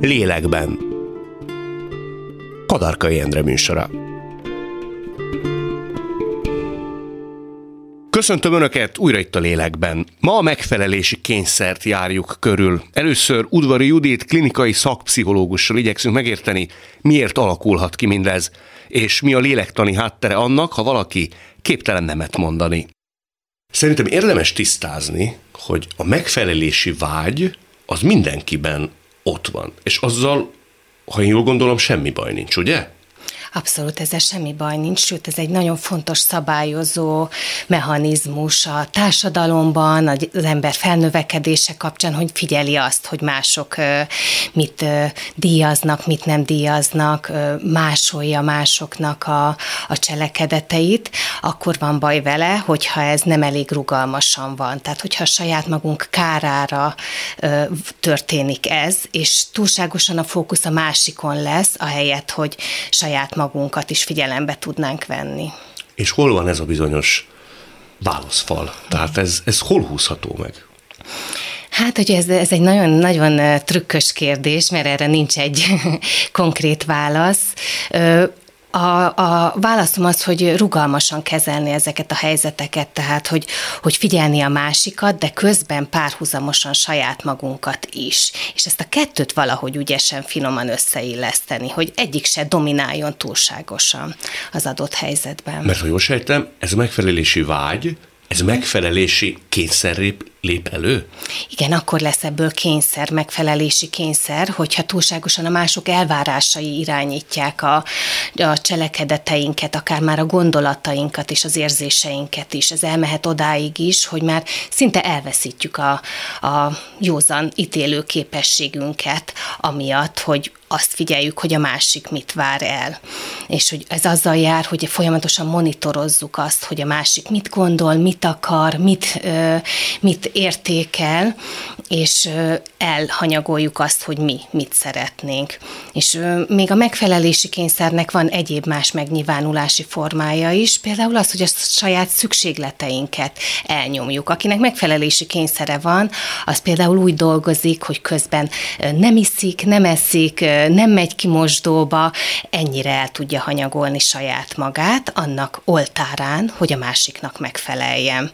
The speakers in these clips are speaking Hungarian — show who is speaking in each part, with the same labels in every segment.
Speaker 1: Lélekben. Kadarkai Endre műsora. Köszöntöm Önöket újra itt a lélekben. Ma a megfelelési kényszert járjuk körül. Először Udvari Judit klinikai szakpszichológussal igyekszünk megérteni, miért alakulhat ki mindez, és mi a lélektani háttere annak, ha valaki képtelen nemet mondani. Szerintem érdemes tisztázni, hogy a megfelelési vágy az mindenkiben ott van. És azzal, ha én jól gondolom, semmi baj nincs, ugye?
Speaker 2: Abszolút ezzel semmi baj nincs, sőt ez egy nagyon fontos szabályozó mechanizmus a társadalomban, az ember felnövekedése kapcsán, hogy figyeli azt, hogy mások mit díjaznak, mit nem díjaznak, másolja másoknak a, a cselekedeteit, akkor van baj vele, hogyha ez nem elég rugalmasan van. Tehát, hogyha saját magunk kárára történik ez, és túlságosan a fókusz a másikon lesz, ahelyett, hogy saját magunkat magunkat is figyelembe tudnánk venni.
Speaker 1: És hol van ez a bizonyos válaszfal? Tehát ez, ez hol húzható meg?
Speaker 2: Hát, hogy ez, ez egy nagyon-nagyon trükkös kérdés, mert erre nincs egy konkrét válasz. A, a válaszom az, hogy rugalmasan kezelni ezeket a helyzeteket, tehát hogy, hogy figyelni a másikat, de közben párhuzamosan saját magunkat is. És ezt a kettőt valahogy ügyesen, finoman összeilleszteni, hogy egyik se domináljon túlságosan az adott helyzetben.
Speaker 1: Mert ha jól sejtem, ez megfelelési vágy, ez megfelelési kényszer lép, elő?
Speaker 2: Igen, akkor lesz ebből kényszer, megfelelési kényszer, hogyha túlságosan a mások elvárásai irányítják a, a cselekedeteinket, akár már a gondolatainkat és az érzéseinket is. Ez elmehet odáig is, hogy már szinte elveszítjük a, a józan ítélő képességünket, amiatt, hogy azt figyeljük, hogy a másik mit vár el. És hogy ez azzal jár, hogy folyamatosan monitorozzuk azt, hogy a másik mit gondol, mit akar, mit, mit értékel, és elhanyagoljuk azt, hogy mi mit szeretnénk. És még a megfelelési kényszernek van egyéb más megnyilvánulási formája is, például az, hogy a saját szükségleteinket elnyomjuk. Akinek megfelelési kényszere van, az például úgy dolgozik, hogy közben nem iszik, nem eszik, nem megy ki mosdóba, ennyire el tudja hanyagolni saját magát, annak oltárán, hogy a másiknak megfeleljen.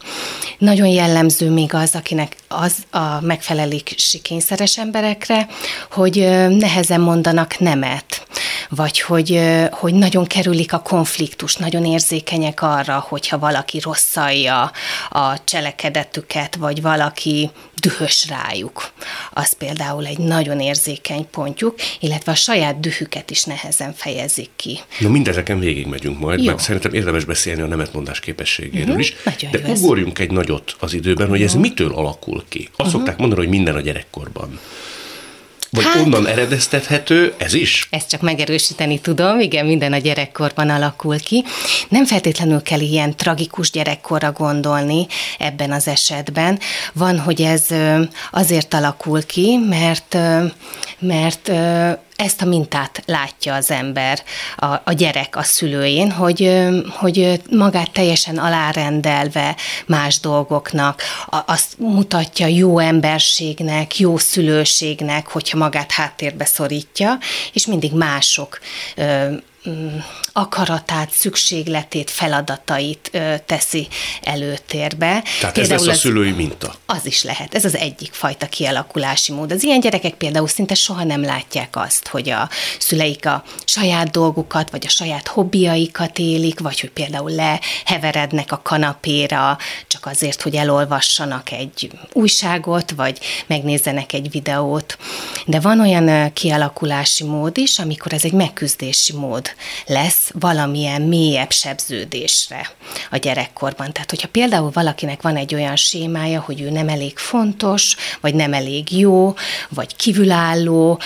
Speaker 2: Nagyon jellemző még az, akinek az a megfelelési kényszeres emberekre, hogy nehezen mondanak nemet, vagy hogy, hogy nagyon kerülik a konfliktus, nagyon érzékenyek arra, hogyha valaki rosszalja a cselekedetüket, vagy valaki dühös rájuk. Az például egy nagyon érzékeny pontjuk, illetve a saját dühüket is nehezen fejezik ki.
Speaker 1: Na mindezeken végigmegyünk majd, jó. mert szerintem érdemes beszélni a nemetmondás képességéről uh-huh. is. Nagyon De ugorjunk egy nagyot az időben, hogy ez mitől alakul ki. Azt uh-huh. szokták mondani, hogy minden a gyerekkorban. Vagy hát, onnan eredeztethető, ez is?
Speaker 2: Ezt csak megerősíteni tudom, igen, minden a gyerekkorban alakul ki. Nem feltétlenül kell ilyen tragikus gyerekkorra gondolni ebben az esetben. Van, hogy ez azért alakul ki, mert, mert ezt a mintát látja az ember, a, a gyerek a szülőjén, hogy, hogy magát teljesen alárendelve más dolgoknak, azt mutatja jó emberségnek, jó szülőségnek, hogyha magát háttérbe szorítja, és mindig mások akaratát, szükségletét, feladatait ö, teszi előtérbe.
Speaker 1: Tehát például ez lesz a szülői minta.
Speaker 2: Az is lehet. Ez az egyik fajta kialakulási mód. Az ilyen gyerekek például szinte soha nem látják azt, hogy a szüleik a saját dolgukat, vagy a saját hobbiaikat élik, vagy hogy például leheverednek a kanapéra, csak azért, hogy elolvassanak egy újságot, vagy megnézzenek egy videót. De van olyan kialakulási mód is, amikor ez egy megküzdési mód lesz valamilyen mélyebb sebződésre a gyerekkorban. Tehát, hogyha például valakinek van egy olyan sémája, hogy ő nem elég fontos, vagy nem elég jó, vagy kívülálló,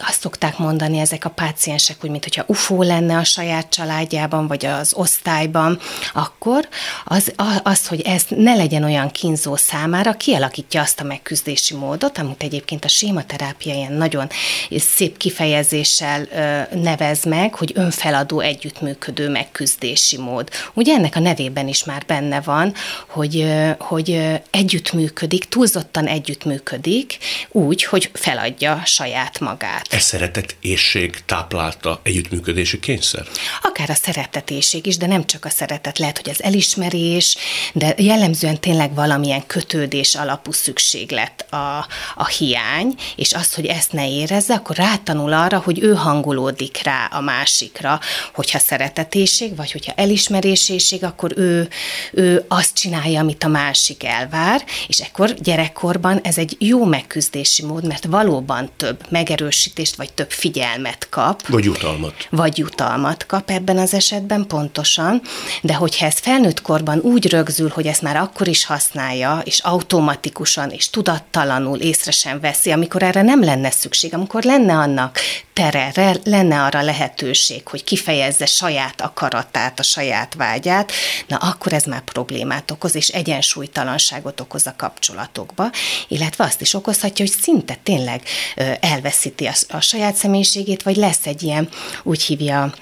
Speaker 2: azt szokták mondani ezek a páciensek, hogy mintha ufó lenne a saját családjában, vagy az osztályban, akkor az, az, hogy ez ne legyen olyan kínzó számára, kialakítja azt a megküzdési módot, amit egyébként a sématerápia ilyen nagyon szép kifejezéssel nevez meg, hogy önfeladó együttműködő megküzdési mód. Ugye ennek a nevében is már benne van, hogy, hogy együttműködik, túlzottan együttműködik, úgy, hogy feladja saját magát magát.
Speaker 1: Ez szeretet ésség táplálta együttműködési kényszer?
Speaker 2: Akár a szeretetéség is, de nem csak a szeretet, lehet, hogy az elismerés, de jellemzően tényleg valamilyen kötődés alapú szükséglet a, a hiány, és az, hogy ezt ne érezze, akkor rátanul arra, hogy ő hangolódik rá a másikra, hogyha szeretetéség, vagy hogyha elismeréséség, akkor ő, ő azt csinálja, amit a másik elvár, és ekkor gyerekkorban ez egy jó megküzdési mód, mert valóban több megerősítést, vagy több figyelmet kap.
Speaker 1: Vagy jutalmat.
Speaker 2: Vagy jutalmat kap ebben az esetben, pontosan, de hogyha ez felnőtt korban úgy rögzül, hogy ezt már akkor is használja, és automatikusan és tudattalanul észre sem veszi, amikor erre nem lenne szükség, amikor lenne annak tere, lenne arra lehetőség, hogy kifejezze saját akaratát, a saját vágyát, na akkor ez már problémát okoz, és egyensúlytalanságot okoz a kapcsolatokba, illetve azt is okozhatja, hogy szinte tényleg elveszíti a, a saját személyiségét, vagy lesz egy ilyen, úgy hívja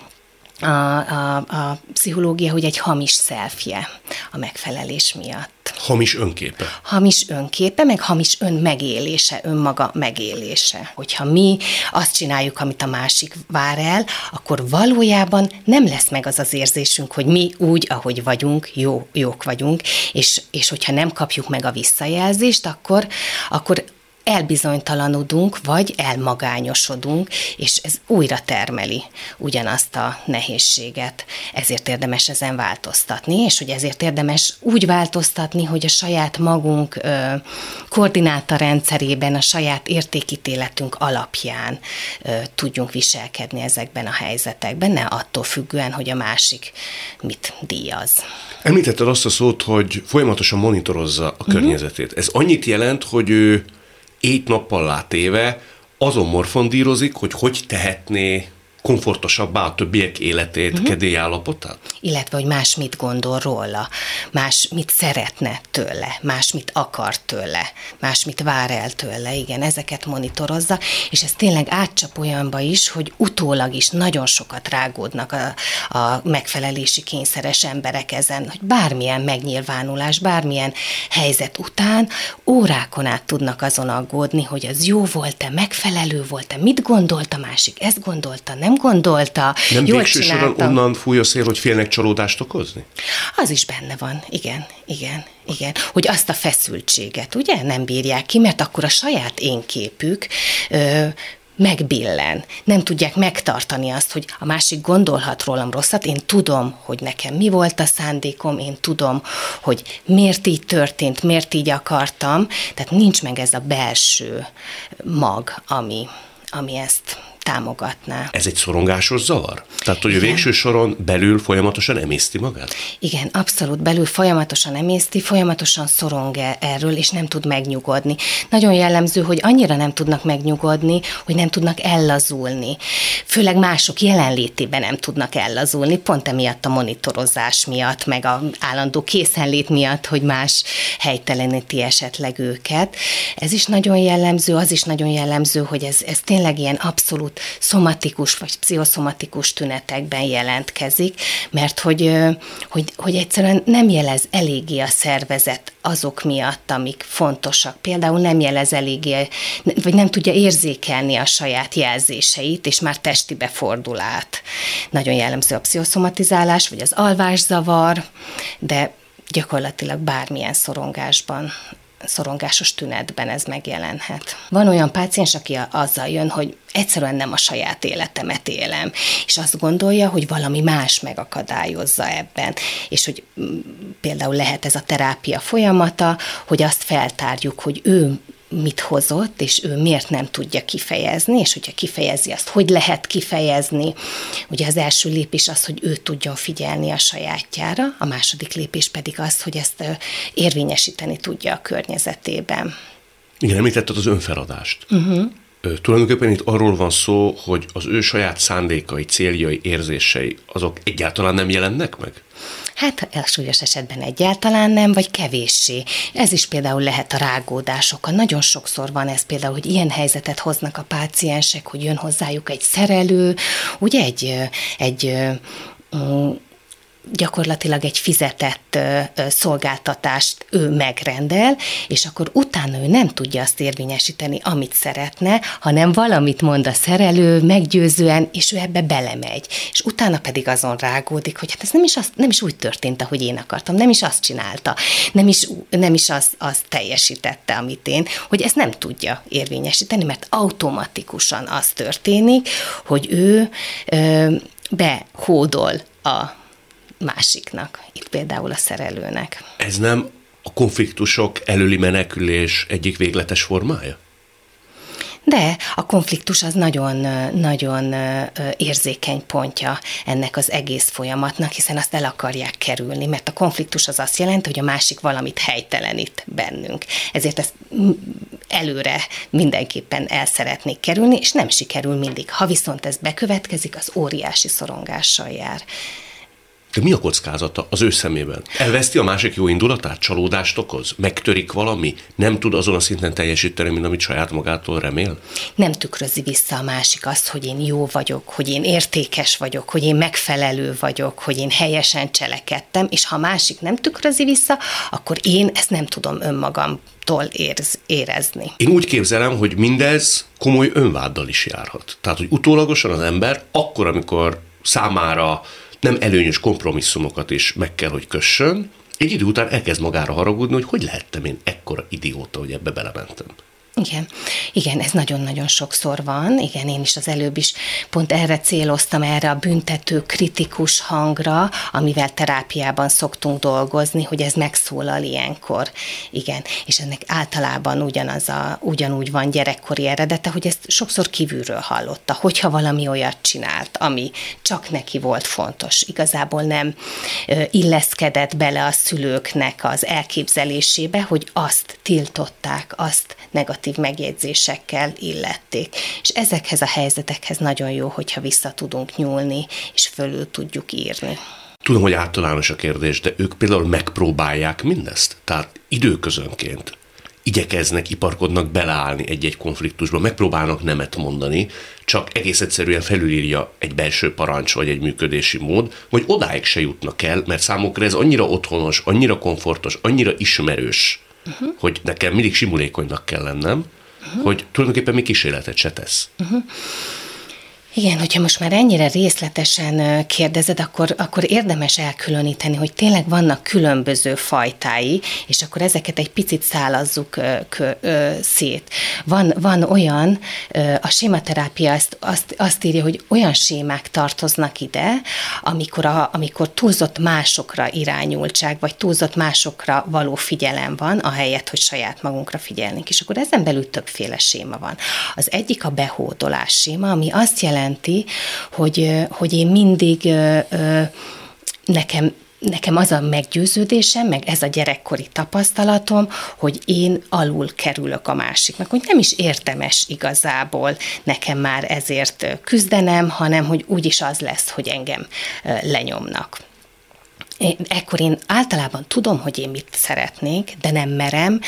Speaker 2: a, a, a pszichológia, hogy egy hamis szelfje a megfelelés miatt.
Speaker 1: Hamis önképe.
Speaker 2: Hamis önképe, meg hamis önmegélése, önmaga megélése. Hogyha mi azt csináljuk, amit a másik vár el, akkor valójában nem lesz meg az az érzésünk, hogy mi úgy, ahogy vagyunk, jó, jók vagyunk, és, és hogyha nem kapjuk meg a visszajelzést, akkor, akkor elbizonytalanodunk, vagy elmagányosodunk, és ez újra termeli ugyanazt a nehézséget. Ezért érdemes ezen változtatni, és hogy ezért érdemes úgy változtatni, hogy a saját magunk ö, koordináta rendszerében, a saját értékítéletünk alapján ö, tudjunk viselkedni ezekben a helyzetekben, ne attól függően, hogy a másik mit díjaz.
Speaker 1: Említetted azt a szót, hogy folyamatosan monitorozza a uh-huh. környezetét. Ez annyit jelent, hogy ő éjt-nappal látéve azon morfondírozik, hogy hogy tehetné komfortosabbá a többiek életét, uh-huh. kedélyállapotát?
Speaker 2: Illetve, hogy más mit gondol róla, más mit szeretne tőle, más mit akar tőle, más mit vár el tőle, igen, ezeket monitorozza, és ez tényleg átcsap olyanba is, hogy utólag is nagyon sokat rágódnak a, a megfelelési kényszeres emberek ezen, hogy bármilyen megnyilvánulás, bármilyen helyzet után órákon át tudnak azon aggódni, hogy az jó volt-e, megfelelő volt-e, mit gondolt a másik, ezt gondolta, nem nem gondolta.
Speaker 1: Nem jól végső soron onnan fúj a szél, hogy félnek csalódást okozni?
Speaker 2: Az is benne van, igen, igen. Igen, hogy azt a feszültséget, ugye, nem bírják ki, mert akkor a saját énképük ö, megbillen. Nem tudják megtartani azt, hogy a másik gondolhat rólam rosszat, én tudom, hogy nekem mi volt a szándékom, én tudom, hogy miért így történt, miért így akartam, tehát nincs meg ez a belső mag, ami, ami ezt támogatná.
Speaker 1: Ez egy szorongásos zavar? Tehát, hogy Igen. a végső soron belül folyamatosan emészti magát?
Speaker 2: Igen, abszolút belül folyamatosan emészti, folyamatosan szorong -e erről, és nem tud megnyugodni. Nagyon jellemző, hogy annyira nem tudnak megnyugodni, hogy nem tudnak ellazulni. Főleg mások jelenlétében nem tudnak ellazulni, pont emiatt a monitorozás miatt, meg a állandó készenlét miatt, hogy más helyteleníti esetleg őket. Ez is nagyon jellemző, az is nagyon jellemző, hogy ez, ez tényleg ilyen abszolút abszolút szomatikus vagy pszichoszomatikus tünetekben jelentkezik, mert hogy, hogy, hogy egyszerűen nem jelez eléggé a szervezet azok miatt, amik fontosak. Például nem jelez eléggé, vagy nem tudja érzékelni a saját jelzéseit, és már testibe fordul át. Nagyon jellemző a pszichoszomatizálás, vagy az alvászavar, de gyakorlatilag bármilyen szorongásban szorongásos tünetben ez megjelenhet. Van olyan páciens, aki azzal jön, hogy egyszerűen nem a saját életemet élem, és azt gondolja, hogy valami más megakadályozza ebben, és hogy mm, például lehet ez a terápia folyamata, hogy azt feltárjuk, hogy ő mit hozott, és ő miért nem tudja kifejezni, és hogyha kifejezi azt, hogy lehet kifejezni. Ugye az első lépés az, hogy ő tudjon figyelni a sajátjára, a második lépés pedig az, hogy ezt érvényesíteni tudja a környezetében.
Speaker 1: Igen, említetted az önfeladást. Uh-huh. Tulajdonképpen itt arról van szó, hogy az ő saját szándékai, céljai, érzései, azok egyáltalán nem jelennek meg?
Speaker 2: Hát a súlyos esetben egyáltalán nem, vagy kevéssé. Ez is például lehet a rágódásokkal. Nagyon sokszor van ez például, hogy ilyen helyzetet hoznak a páciensek, hogy jön hozzájuk egy szerelő, ugye egy, egy gyakorlatilag egy fizetett szolgáltatást ő megrendel, és akkor utána ő nem tudja azt érvényesíteni, amit szeretne, hanem valamit mond a szerelő meggyőzően, és ő ebbe belemegy. És utána pedig azon rágódik, hogy hát ez nem is, az, nem is úgy történt, ahogy én akartam, nem is azt csinálta, nem is, nem is az, az teljesítette, amit én, hogy ezt nem tudja érvényesíteni, mert automatikusan az történik, hogy ő ö, behódol a másiknak, itt például a szerelőnek.
Speaker 1: Ez nem a konfliktusok előli menekülés egyik végletes formája?
Speaker 2: De a konfliktus az nagyon-nagyon érzékeny pontja ennek az egész folyamatnak, hiszen azt el akarják kerülni, mert a konfliktus az azt jelenti, hogy a másik valamit helytelenít bennünk. Ezért ezt előre mindenképpen el szeretnék kerülni, és nem sikerül mindig. Ha viszont ez bekövetkezik, az óriási szorongással jár.
Speaker 1: De mi a kockázata az ő szemében? Elveszti a másik jó indulatát, csalódást okoz? Megtörik valami? Nem tud azon a szinten teljesíteni, mint amit saját magától remél?
Speaker 2: Nem tükrözi vissza a másik azt, hogy én jó vagyok, hogy én értékes vagyok, hogy én megfelelő vagyok, hogy én helyesen cselekedtem, és ha a másik nem tükrözi vissza, akkor én ezt nem tudom önmagamtól érz, érezni.
Speaker 1: Én úgy képzelem, hogy mindez komoly önváddal is járhat. Tehát, hogy utólagosan az ember akkor, amikor számára nem előnyös kompromisszumokat is meg kell, hogy kössön, egy idő után elkezd magára haragudni, hogy hogy lehettem én ekkora idióta, hogy ebbe belementem.
Speaker 2: Igen, igen, ez nagyon-nagyon sokszor van. Igen, én is az előbb is pont erre céloztam, erre a büntető, kritikus hangra, amivel terápiában szoktunk dolgozni, hogy ez megszólal ilyenkor. Igen, és ennek általában ugyanaz a, ugyanúgy van gyerekkori eredete, hogy ezt sokszor kívülről hallotta, hogyha valami olyat csinált, ami csak neki volt fontos. Igazából nem illeszkedett bele a szülőknek az elképzelésébe, hogy azt tiltották, azt negatív negatív megjegyzésekkel illették. És ezekhez a helyzetekhez nagyon jó, hogyha vissza tudunk nyúlni, és fölül tudjuk írni.
Speaker 1: Tudom, hogy általános a kérdés, de ők például megpróbálják mindezt? Tehát időközönként igyekeznek, iparkodnak beleállni egy-egy konfliktusba, megpróbálnak nemet mondani, csak egész egyszerűen felülírja egy belső parancs vagy egy működési mód, vagy odáig se jutnak el, mert számukra ez annyira otthonos, annyira komfortos, annyira ismerős, uh-huh. hogy nekem mindig simulékonynak kell lennem, uh-huh. hogy tulajdonképpen még kísérletet se tesz. Uh-huh.
Speaker 2: Igen, hogyha most már ennyire részletesen kérdezed, akkor, akkor érdemes elkülöníteni, hogy tényleg vannak különböző fajtái, és akkor ezeket egy picit szálazzuk kö, ö, szét. Van, van olyan, a sématerápia azt, azt, azt írja, hogy olyan sémák tartoznak ide, amikor, a, amikor túlzott másokra irányultság, vagy túlzott másokra való figyelem van, ahelyett, hogy saját magunkra figyelnénk. És akkor ezen belül többféle séma van. Az egyik a behódolás séma, ami azt jelenti, jelenti, hogy, hogy én mindig nekem nekem az a meggyőződésem, meg ez a gyerekkori tapasztalatom, hogy én alul kerülök a másiknak, hogy nem is értemes igazából nekem már ezért küzdenem, hanem hogy úgyis az lesz, hogy engem lenyomnak. Ekkor én általában tudom, hogy én mit szeretnék, de nem merem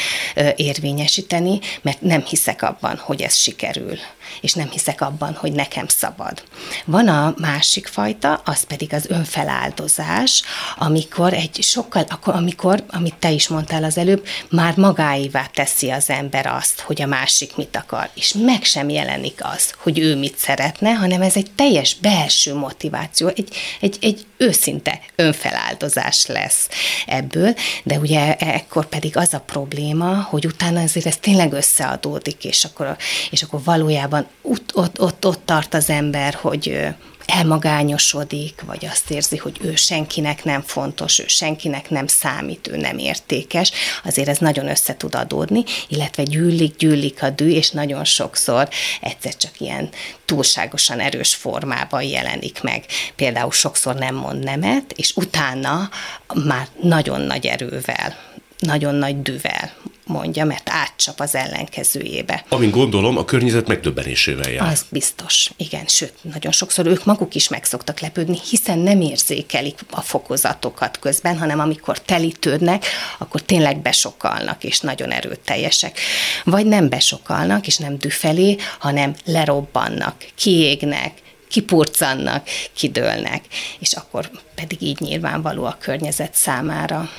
Speaker 2: érvényesíteni, mert nem hiszek abban, hogy ez sikerül, és nem hiszek abban, hogy nekem szabad. Van a másik fajta, az pedig az önfeláldozás, amikor egy sokkal, akkor, amikor, amit te is mondtál az előbb, már magáévá teszi az ember azt, hogy a másik mit akar, és meg sem jelenik az, hogy ő mit szeretne, hanem ez egy teljes belső motiváció, egy, egy, egy őszinte önfeláldozás lesz ebből, de ugye ekkor pedig az a probléma, hogy utána azért ez tényleg összeadódik, és akkor, és akkor valójában ott, ott, ott, ott tart az ember, hogy elmagányosodik, vagy azt érzi, hogy ő senkinek nem fontos, ő senkinek nem számít, ő nem értékes, azért ez nagyon össze tud adódni, illetve gyűlik, gyűlik a dű, és nagyon sokszor egyszer csak ilyen túlságosan erős formában jelenik meg. Például sokszor nem mond nemet, és utána már nagyon nagy erővel, nagyon nagy düvel mondja, mert átcsap az ellenkezőjébe.
Speaker 1: Amin gondolom, a környezet megdöbbenésével jár.
Speaker 2: Az biztos, igen, sőt, nagyon sokszor ők maguk is meg szoktak lepődni, hiszen nem érzékelik a fokozatokat közben, hanem amikor telítődnek, akkor tényleg besokalnak, és nagyon erőteljesek. Vagy nem besokalnak, és nem düfelé, hanem lerobbannak, kiégnek, kipurcannak, kidőlnek, és akkor pedig így nyilvánvaló a környezet számára.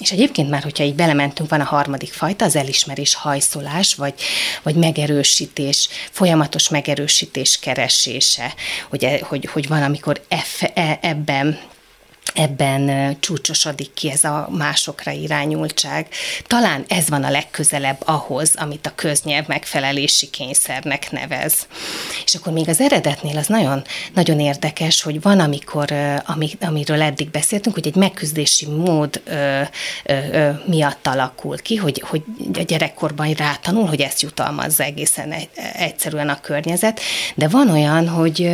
Speaker 2: És egyébként már, hogyha így belementünk, van a harmadik fajta, az elismerés hajszolás, vagy, vagy megerősítés, folyamatos megerősítés keresése, hogy, e, hogy, hogy van, amikor e, e, ebben ebben csúcsosodik ki ez a másokra irányultság. Talán ez van a legközelebb ahhoz, amit a köznyelv megfelelési kényszernek nevez. És akkor még az eredetnél az nagyon, nagyon érdekes, hogy van, amikor, ami, amiről eddig beszéltünk, hogy egy megküzdési mód ö, ö, ö, miatt alakul ki, hogy, hogy a gyerekkorban rátanul, hogy ezt jutalmazza egészen egyszerűen a környezet, de van olyan, hogy,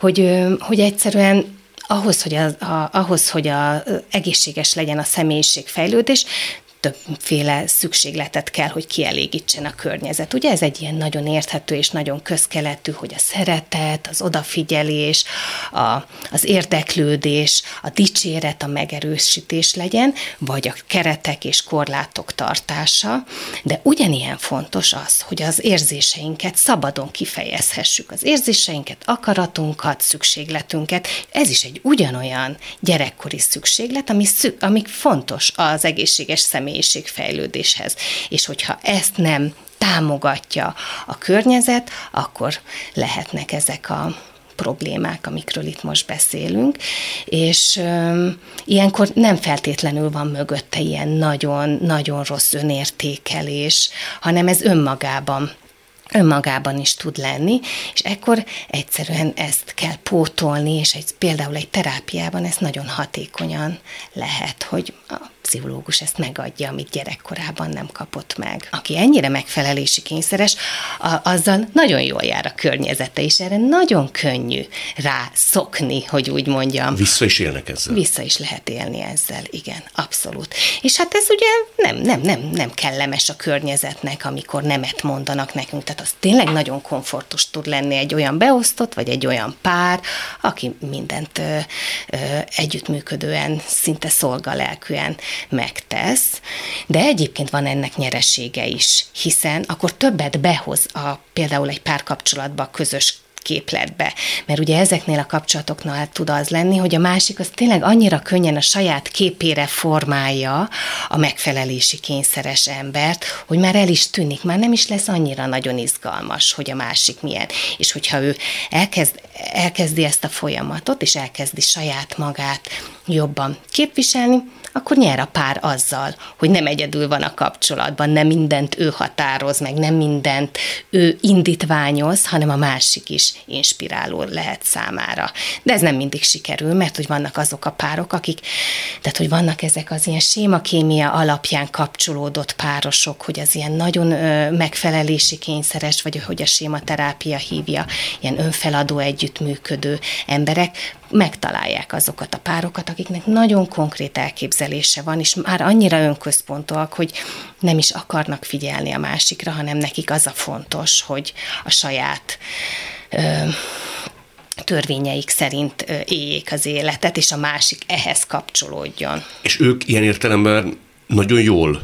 Speaker 2: hogy, hogy egyszerűen ahhoz, hogy, a, a, ahhoz, hogy a, egészséges legyen a személyiségfejlődés, többféle szükségletet kell, hogy kielégítsen a környezet. Ugye ez egy ilyen nagyon érthető és nagyon közkeletű, hogy a szeretet, az odafigyelés, a, az érdeklődés, a dicséret, a megerősítés legyen, vagy a keretek és korlátok tartása, de ugyanilyen fontos az, hogy az érzéseinket szabadon kifejezhessük. Az érzéseinket, akaratunkat, szükségletünket, ez is egy ugyanolyan gyerekkori szükséglet, ami, szü- ami fontos az egészséges személy személyiségfejlődéshez. És hogyha ezt nem támogatja a környezet, akkor lehetnek ezek a problémák, amikről itt most beszélünk, és ö, ilyenkor nem feltétlenül van mögötte ilyen nagyon-nagyon rossz önértékelés, hanem ez önmagában önmagában is tud lenni, és ekkor egyszerűen ezt kell pótolni, és egy, például egy terápiában ez nagyon hatékonyan lehet, hogy a pszichológus ezt megadja, amit gyerekkorában nem kapott meg. Aki ennyire megfelelési kényszeres, a, azzal nagyon jól jár a környezete, és erre nagyon könnyű rá szokni, hogy úgy mondjam.
Speaker 1: Vissza is élnek ezzel.
Speaker 2: Vissza is lehet élni ezzel, igen, abszolút. És hát ez ugye nem, nem, nem, nem kellemes a környezetnek, amikor nemet mondanak nekünk, tehát az tényleg nagyon komfortos tud lenni egy olyan beosztott, vagy egy olyan pár, aki mindent ö, ö, együttműködően, szinte szolgalelkűen megtesz, de egyébként van ennek nyeresége is, hiszen akkor többet behoz a, például egy párkapcsolatba közös képletbe. Mert ugye ezeknél a kapcsolatoknál tud az lenni, hogy a másik az tényleg annyira könnyen a saját képére formálja a megfelelési kényszeres embert, hogy már el is tűnik, már nem is lesz annyira nagyon izgalmas, hogy a másik milyen. És hogyha ő elkezd, elkezdi ezt a folyamatot, és elkezdi saját magát jobban képviselni, akkor nyer a pár azzal, hogy nem egyedül van a kapcsolatban, nem mindent ő határoz meg, nem mindent ő indítványoz, hanem a másik is inspiráló lehet számára. De ez nem mindig sikerül, mert hogy vannak azok a párok, akik, tehát hogy vannak ezek az ilyen sémakémia alapján kapcsolódott párosok, hogy az ilyen nagyon megfelelési kényszeres, vagy hogy a sématerápia hívja, ilyen önfeladó együttműködő emberek, megtalálják azokat a párokat, akiknek nagyon konkrét elképzelése van, és már annyira önközpontúak, hogy nem is akarnak figyelni a másikra, hanem nekik az a fontos, hogy a saját ö, törvényeik szerint éljék az életet, és a másik ehhez kapcsolódjon.
Speaker 1: És ők ilyen értelemben nagyon jól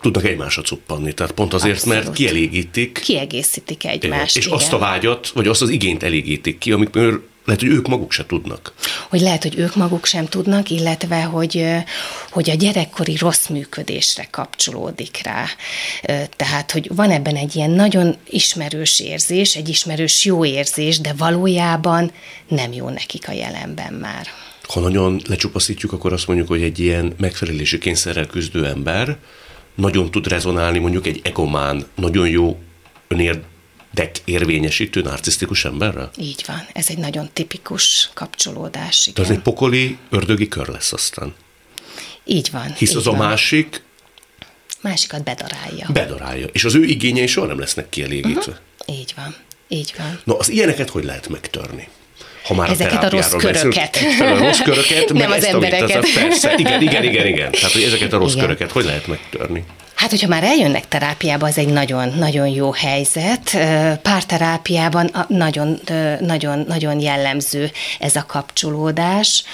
Speaker 1: tudnak egymásra cuppanni. Tehát pont azért, Abszolút. mert kielégítik.
Speaker 2: Kiegészítik egymást.
Speaker 1: És igen. azt a vágyat, vagy azt az igényt elégítik ki, amikor lehet, hogy ők maguk se tudnak.
Speaker 2: Hogy lehet, hogy ők maguk sem tudnak, illetve, hogy, hogy a gyerekkori rossz működésre kapcsolódik rá. Tehát, hogy van ebben egy ilyen nagyon ismerős érzés, egy ismerős jó érzés, de valójában nem jó nekik a jelenben már.
Speaker 1: Ha nagyon lecsupaszítjuk, akkor azt mondjuk, hogy egy ilyen megfelelési kényszerrel küzdő ember nagyon tud rezonálni mondjuk egy egomán, nagyon jó önér dek érvényesítő narcisztikus emberrel?
Speaker 2: Így van, ez egy nagyon tipikus kapcsolódás.
Speaker 1: Igen. Az egy pokoli ördögi kör lesz aztán.
Speaker 2: Így van.
Speaker 1: Hisz
Speaker 2: így
Speaker 1: az
Speaker 2: van.
Speaker 1: a másik...
Speaker 2: Másikat bedarálja.
Speaker 1: Bedarálja. És az ő igényei soha nem lesznek kielégítve.
Speaker 2: Uh-huh. Így van. Így van.
Speaker 1: No, az ilyeneket hogy lehet megtörni?
Speaker 2: ha már ezeket a, a rossz köröket.
Speaker 1: a rossz köröket,
Speaker 2: nem az
Speaker 1: ezt,
Speaker 2: embereket.
Speaker 1: Az a, persze, igen, igen, igen, igen. Tehát, hogy ezeket a rossz igen. köröket hogy lehet megtörni?
Speaker 2: Hát, hogyha már eljönnek terápiába, az egy nagyon-nagyon jó helyzet. Párterápiában nagyon, nagyon, nagyon jellemző ez a kapcsolódás.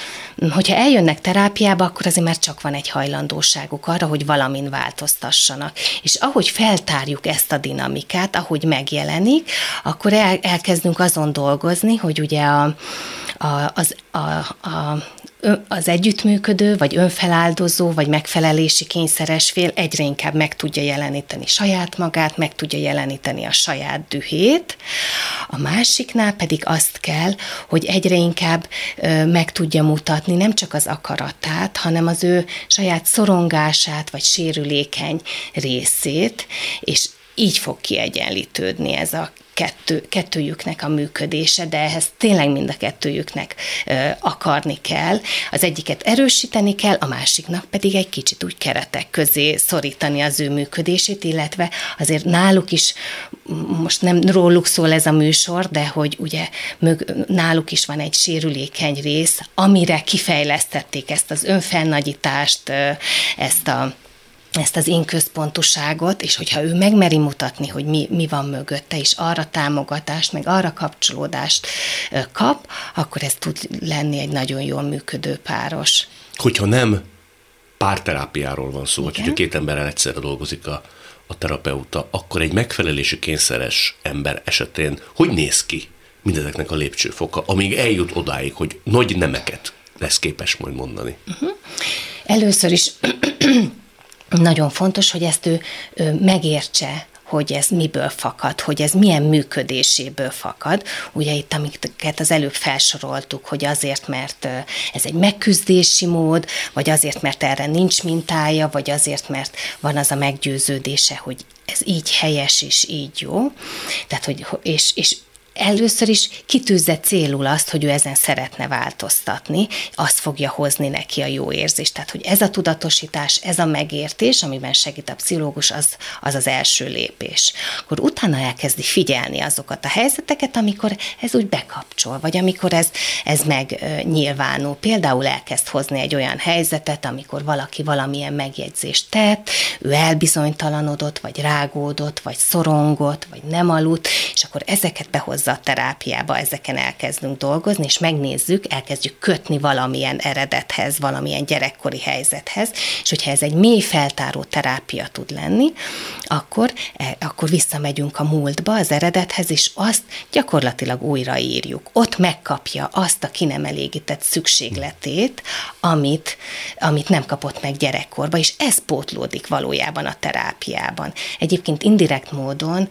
Speaker 2: Hogyha eljönnek terápiába, akkor azért már csak van egy hajlandóságuk arra, hogy valamin változtassanak. És ahogy feltárjuk ezt a dinamikát, ahogy megjelenik, akkor el, elkezdünk azon dolgozni, hogy ugye a, a, az, a, a az együttműködő, vagy önfeláldozó, vagy megfelelési kényszeres fél egyre inkább meg tudja jeleníteni saját magát, meg tudja jeleníteni a saját dühét. A másiknál pedig azt kell, hogy egyre inkább meg tudja mutatni nem csak az akaratát, hanem az ő saját szorongását, vagy sérülékeny részét, és így fog kiegyenlítődni ez a kettő, kettőjüknek a működése, de ehhez tényleg mind a kettőjüknek akarni kell. Az egyiket erősíteni kell, a másiknak pedig egy kicsit úgy keretek közé szorítani az ő működését, illetve azért náluk is, most nem róluk szól ez a műsor, de hogy ugye mög, náluk is van egy sérülékeny rész, amire kifejlesztették ezt az önfelnagyítást, ezt a ezt az én központuságot, és hogyha ő megmeri mutatni, hogy mi, mi van mögötte, és arra támogatást, meg arra kapcsolódást kap, akkor ez tud lenni egy nagyon jól működő páros.
Speaker 1: Hogyha nem párterápiáról van szó, vagy hogyha két emberrel egyszerre dolgozik a, a terapeuta, akkor egy megfelelési kényszeres ember esetén hogy néz ki mindezeknek a lépcsőfoka, amíg eljut odáig, hogy nagy nemeket lesz képes majd mondani? Uh-huh.
Speaker 2: Először is nagyon fontos, hogy ezt ő, ő megértse, hogy ez miből fakad, hogy ez milyen működéséből fakad. Ugye itt, amiket az előbb felsoroltuk, hogy azért, mert ez egy megküzdési mód, vagy azért, mert erre nincs mintája, vagy azért, mert van az a meggyőződése, hogy ez így helyes és így jó. Tehát, hogy, és, és először is kitűzze célul azt, hogy ő ezen szeretne változtatni, azt fogja hozni neki a jó érzést. Tehát, hogy ez a tudatosítás, ez a megértés, amiben segít a pszichológus, az az, az első lépés. Akkor utána elkezdi figyelni azokat a helyzeteket, amikor ez úgy bekapcsol, vagy amikor ez, ez megnyilvánul. Például elkezd hozni egy olyan helyzetet, amikor valaki valamilyen megjegyzést tett, ő elbizonytalanodott, vagy rágódott, vagy szorongott, vagy nem aludt, és akkor ezeket behoz hozza a terápiába, ezeken elkezdünk dolgozni, és megnézzük, elkezdjük kötni valamilyen eredethez, valamilyen gyerekkori helyzethez, és hogyha ez egy mély feltáró terápia tud lenni, akkor, e, akkor visszamegyünk a múltba, az eredethez, és azt gyakorlatilag újraírjuk. Ott megkapja azt a ki szükségletét, amit, amit nem kapott meg gyerekkorban, és ez pótlódik valójában a terápiában. Egyébként indirekt módon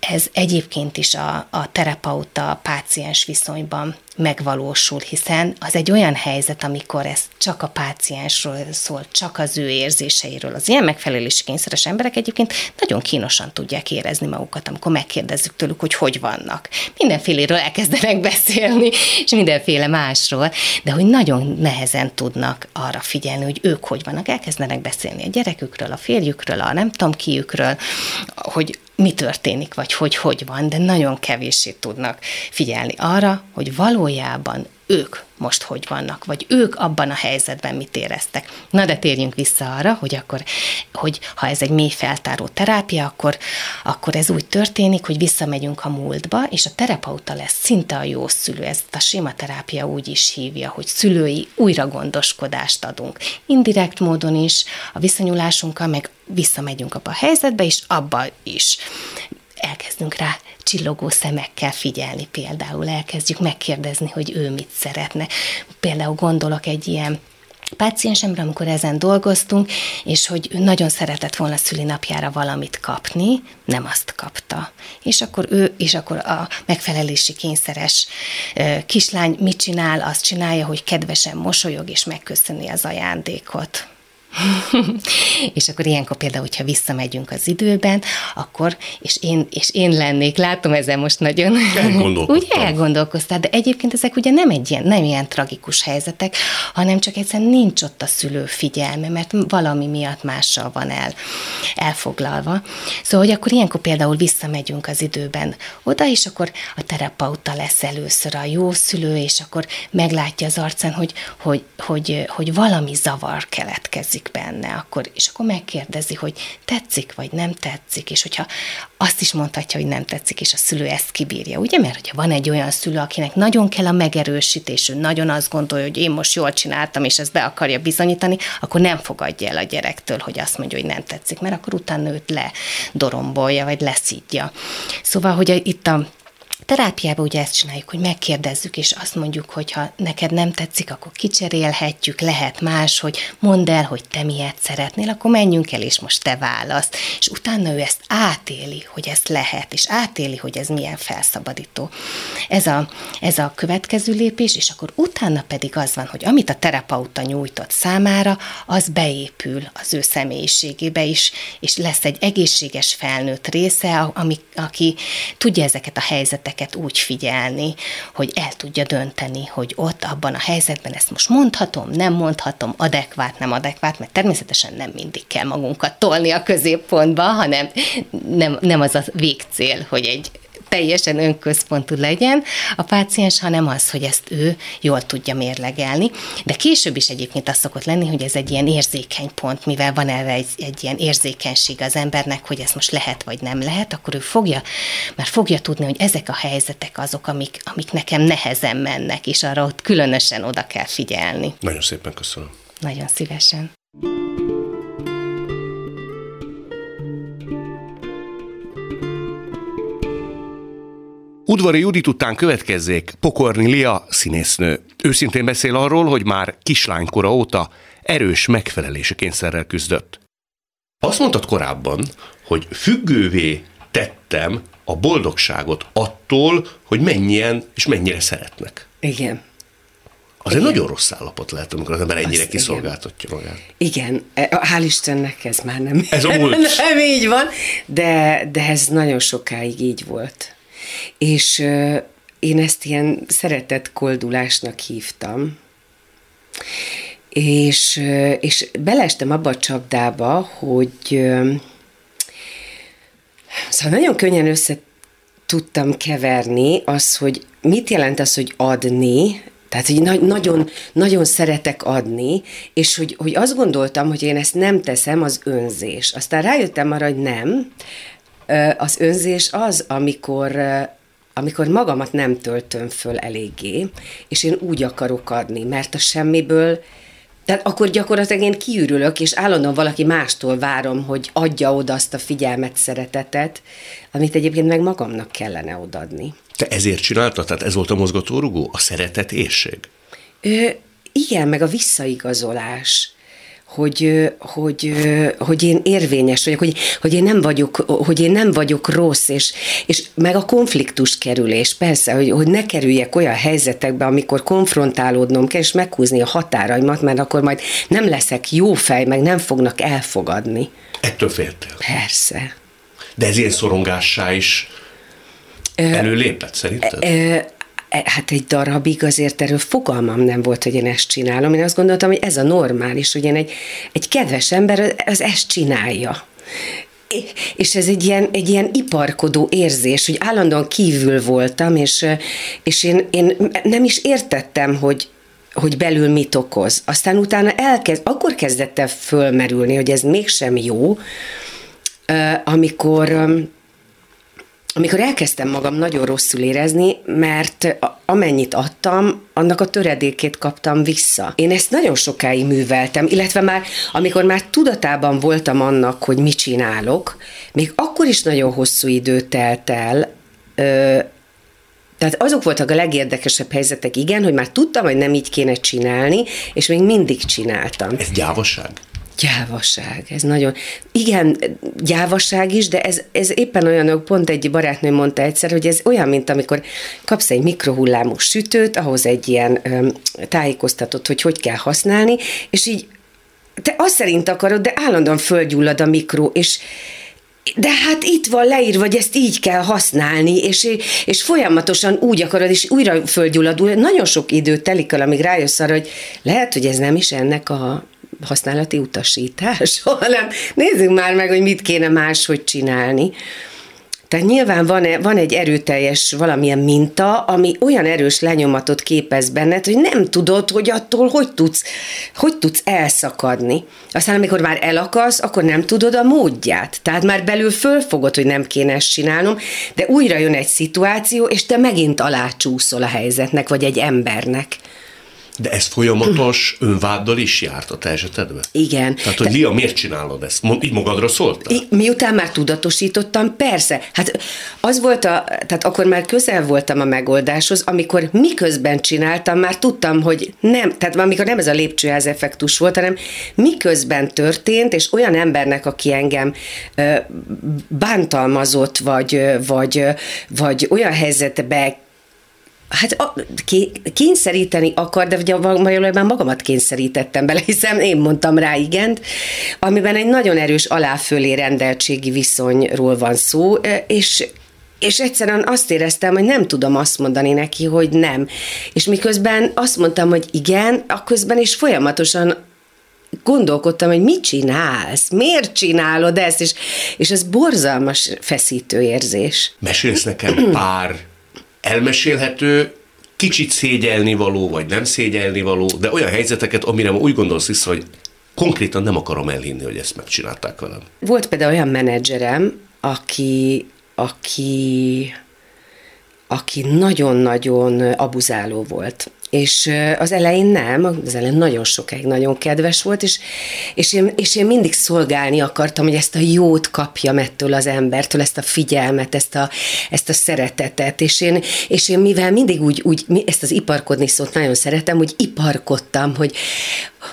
Speaker 2: ez egyébként is a, a, terapeuta-páciens viszonyban megvalósul, hiszen az egy olyan helyzet, amikor ez csak a páciensről szól, csak az ő érzéseiről. Az ilyen megfelelési kényszeres emberek egyébként nagyon kínosan tudják érezni magukat, amikor megkérdezzük tőlük, hogy hogy vannak. Mindenféléről elkezdenek beszélni, és mindenféle másról, de hogy nagyon nehezen tudnak arra figyelni, hogy ők hogy vannak. Elkezdenek beszélni a gyerekükről, a férjükről, a nem tudom kiükről, hogy mi történik, vagy hogy hogy van, de nagyon kevéssé tudnak figyelni arra, hogy valójában ők most hogy vannak, vagy ők abban a helyzetben mit éreztek. Na de térjünk vissza arra, hogy akkor, hogy ha ez egy mély feltáró terápia, akkor, akkor ez úgy történik, hogy visszamegyünk a múltba, és a terapeuta lesz szinte a jó szülő. Ezt a sima terápia úgy is hívja, hogy szülői újra gondoskodást adunk. Indirekt módon is, a viszonyulásunkkal meg visszamegyünk abba a helyzetbe, és abba is elkezdünk rá csillogó szemekkel figyelni például, elkezdjük megkérdezni, hogy ő mit szeretne. Például gondolok egy ilyen páciensemre, amikor ezen dolgoztunk, és hogy ő nagyon szeretett volna szülinapjára valamit kapni, nem azt kapta. És akkor ő, és akkor a megfelelési kényszeres kislány mit csinál? Azt csinálja, hogy kedvesen mosolyog, és megköszöni az ajándékot. és akkor ilyenkor például, hogyha visszamegyünk az időben, akkor, és én, és én lennék, látom ezen most nagyon, úgy elgondolkoztál, de egyébként ezek ugye nem egy ilyen, nem ilyen tragikus helyzetek, hanem csak egyszerűen nincs ott a szülő figyelme, mert valami miatt mással van el, elfoglalva. Szóval, hogy akkor ilyenkor például visszamegyünk az időben oda, és akkor a terapeuta lesz először a jó szülő, és akkor meglátja az arcán, hogy, hogy, hogy, hogy valami zavar keletkezik tetszik benne, akkor, és akkor megkérdezi, hogy tetszik vagy nem tetszik, és hogyha azt is mondhatja, hogy nem tetszik, és a szülő ezt kibírja, ugye? Mert hogyha van egy olyan szülő, akinek nagyon kell a megerősítés, ő nagyon azt gondolja, hogy én most jól csináltam, és ezt be akarja bizonyítani, akkor nem fogadja el a gyerektől, hogy azt mondja, hogy nem tetszik, mert akkor utána őt ledorombolja, vagy leszidja. Szóval, hogy itt a Terápiában ugye ezt csináljuk, hogy megkérdezzük, és azt mondjuk, hogy ha neked nem tetszik, akkor kicserélhetjük, lehet más, hogy mondd el, hogy te miért szeretnél, akkor menjünk el, és most te válasz. És utána ő ezt átéli, hogy ezt lehet, és átéli, hogy ez milyen felszabadító. Ez a, ez a következő lépés, és akkor utána pedig az van, hogy amit a terapeuta nyújtott számára, az beépül az ő személyiségébe is, és lesz egy egészséges felnőtt része, ami, aki tudja ezeket a helyzeteket helyzeteket úgy figyelni, hogy el tudja dönteni, hogy ott abban a helyzetben ezt most mondhatom, nem mondhatom, adekvát, nem adekvát, mert természetesen nem mindig kell magunkat tolni a középpontba, hanem nem, nem az a végcél, hogy egy teljesen önközpontú legyen a páciens, hanem az, hogy ezt ő jól tudja mérlegelni. De később is egyébként az szokott lenni, hogy ez egy ilyen érzékeny pont, mivel van erre egy, egy ilyen érzékenység az embernek, hogy ezt most lehet vagy nem lehet, akkor ő fogja, már fogja tudni, hogy ezek a helyzetek azok, amik, amik nekem nehezen mennek, és arra ott különösen oda kell figyelni.
Speaker 1: Nagyon szépen köszönöm.
Speaker 2: Nagyon szívesen.
Speaker 1: Udvari Judit után következzék Pokorni Lia színésznő. Őszintén beszél arról, hogy már kislánykora óta erős megfelelési kényszerrel küzdött. Azt mondtad korábban, hogy függővé tettem a boldogságot attól, hogy mennyien és mennyire szeretnek.
Speaker 3: Igen.
Speaker 1: Az igen. egy nagyon rossz állapot lehet, amikor az ember ennyire Azt kiszolgáltatja
Speaker 3: igen.
Speaker 1: magát.
Speaker 3: Igen, e, hál' Istennek ez már nem,
Speaker 1: ez
Speaker 3: nem így van, de, de ez nagyon sokáig így volt. És én ezt ilyen szeretett koldulásnak hívtam, és, és beleestem abba a csapdába, hogy szóval nagyon könnyen össze tudtam keverni az, hogy mit jelent az, hogy adni, tehát, hogy na- nagyon, nagyon szeretek adni, és hogy, hogy azt gondoltam, hogy én ezt nem teszem, az önzés. Aztán rájöttem arra, hogy nem. Az önzés az, amikor amikor magamat nem töltöm föl eléggé, és én úgy akarok adni, mert a semmiből tehát akkor gyakorlatilag én kiürülök, és állandóan valaki mástól várom, hogy adja oda azt a figyelmet, szeretetet, amit egyébként meg magamnak kellene odadni.
Speaker 1: Te ezért csináltad? Tehát ez volt a mozgatórugó? A szeretet érség?
Speaker 3: Ö, igen, meg a visszaigazolás hogy, hogy, hogy én érvényes vagyok, hogy, hogy, én nem vagyok, hogy én nem vagyok rossz, és, és meg a konfliktus kerülés, persze, hogy, hogy ne kerüljek olyan helyzetekbe, amikor konfrontálódnom kell, és meghúzni a határaimat, mert akkor majd nem leszek jó fej, meg nem fognak elfogadni.
Speaker 1: Ettől féltél?
Speaker 3: Persze.
Speaker 1: De ez ilyen szorongássá is előlépett szerinted?
Speaker 3: E, hát egy darabig azért erről fogalmam nem volt, hogy én ezt csinálom. Én azt gondoltam, hogy ez a normális, hogy én egy, egy kedves ember az ezt csinálja. És ez egy ilyen, egy ilyen iparkodó érzés, hogy állandóan kívül voltam, és, és én, én nem is értettem, hogy, hogy belül mit okoz. Aztán utána elkezd, akkor kezdett el fölmerülni, hogy ez mégsem jó, amikor amikor elkezdtem magam nagyon rosszul érezni, mert amennyit adtam, annak a töredékét kaptam vissza. Én ezt nagyon sokáig műveltem, illetve már amikor már tudatában voltam annak, hogy mit csinálok, még akkor is nagyon hosszú idő telt el, ö, tehát azok voltak a legérdekesebb helyzetek, igen, hogy már tudtam, hogy nem így kéne csinálni, és még mindig csináltam.
Speaker 1: Ez gyávosság?
Speaker 3: Gyávaság, ez nagyon, igen, gyávaság is, de ez, ez éppen olyan, pont egy barátnő mondta egyszer, hogy ez olyan, mint amikor kapsz egy mikrohullámú sütőt, ahhoz egy ilyen öm, tájékoztatott, hogy hogy kell használni, és így te azt szerint akarod, de állandóan földgyullad a mikro, és de hát itt van leírva, hogy ezt így kell használni, és, és folyamatosan úgy akarod, és újra földgyulladul. Nagyon sok idő telik el, amíg rájössz arra, hogy lehet, hogy ez nem is ennek a használati utasítás, hanem nézzük már meg, hogy mit kéne máshogy csinálni. Tehát nyilván van, van egy erőteljes valamilyen minta, ami olyan erős lenyomatot képez benned, hogy nem tudod, hogy attól hogy tudsz, hogy tudsz elszakadni. Aztán amikor már elakasz, akkor nem tudod a módját. Tehát már belül fölfogod, hogy nem kéne ezt csinálnom, de újra jön egy szituáció, és te megint alácsúszol a helyzetnek, vagy egy embernek.
Speaker 1: De ez folyamatos önváddal is járt a te esetedben?
Speaker 3: Igen.
Speaker 1: Tehát, hogy Lia, miért csinálod ezt? Így magadra szóltál?
Speaker 3: Miután már tudatosítottam, persze. Hát az volt a, tehát akkor már közel voltam a megoldáshoz, amikor miközben csináltam, már tudtam, hogy nem, tehát amikor nem ez a lépcsőház effektus volt, hanem miközben történt, és olyan embernek, aki engem bántalmazott, vagy, vagy, vagy olyan helyzetbe Hát a, kényszeríteni akar, de ugye valójában magamat kényszerítettem bele, hiszen én mondtam rá igent, amiben egy nagyon erős aláfölé rendeltségi viszonyról van szó, és és egyszerűen azt éreztem, hogy nem tudom azt mondani neki, hogy nem. És miközben azt mondtam, hogy igen, akközben is folyamatosan gondolkodtam, hogy mit csinálsz, miért csinálod ezt, és, és ez borzalmas feszítő érzés.
Speaker 1: Mesélsz nekem pár elmesélhető, kicsit szégyelni való, vagy nem szégyelni való, de olyan helyzeteket, amire ma úgy gondolsz vissza, hogy konkrétan nem akarom elhinni, hogy ezt megcsinálták velem.
Speaker 3: Volt például olyan menedzserem, aki, aki, aki nagyon-nagyon abuzáló volt. És az elején nem, az elején nagyon sokáig nagyon kedves volt, és, és, én, és én mindig szolgálni akartam, hogy ezt a jót kapjam ettől az embertől, ezt a figyelmet, ezt a, ezt a szeretetet, és én, és én mivel mindig úgy, úgy, ezt az iparkodni szót nagyon szeretem, hogy iparkodtam, hogy,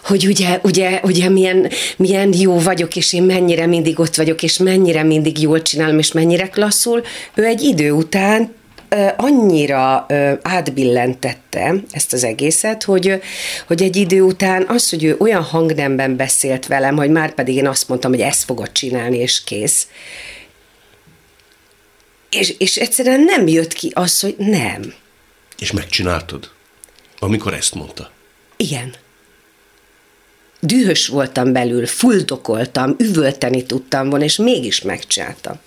Speaker 3: hogy ugye, ugye, ugye milyen, milyen jó vagyok, és én mennyire mindig ott vagyok, és mennyire mindig jól csinálom, és mennyire klasszul, ő egy idő után annyira átbillentette ezt az egészet, hogy, hogy egy idő után az, hogy ő olyan hangnemben beszélt velem, hogy már pedig én azt mondtam, hogy ezt fogod csinálni, és kész. És, és egyszerűen nem jött ki az, hogy nem.
Speaker 1: És megcsináltad? Amikor ezt mondta?
Speaker 3: Igen. Dühös voltam belül, fuldokoltam, üvölteni tudtam volna, és mégis megcsináltam.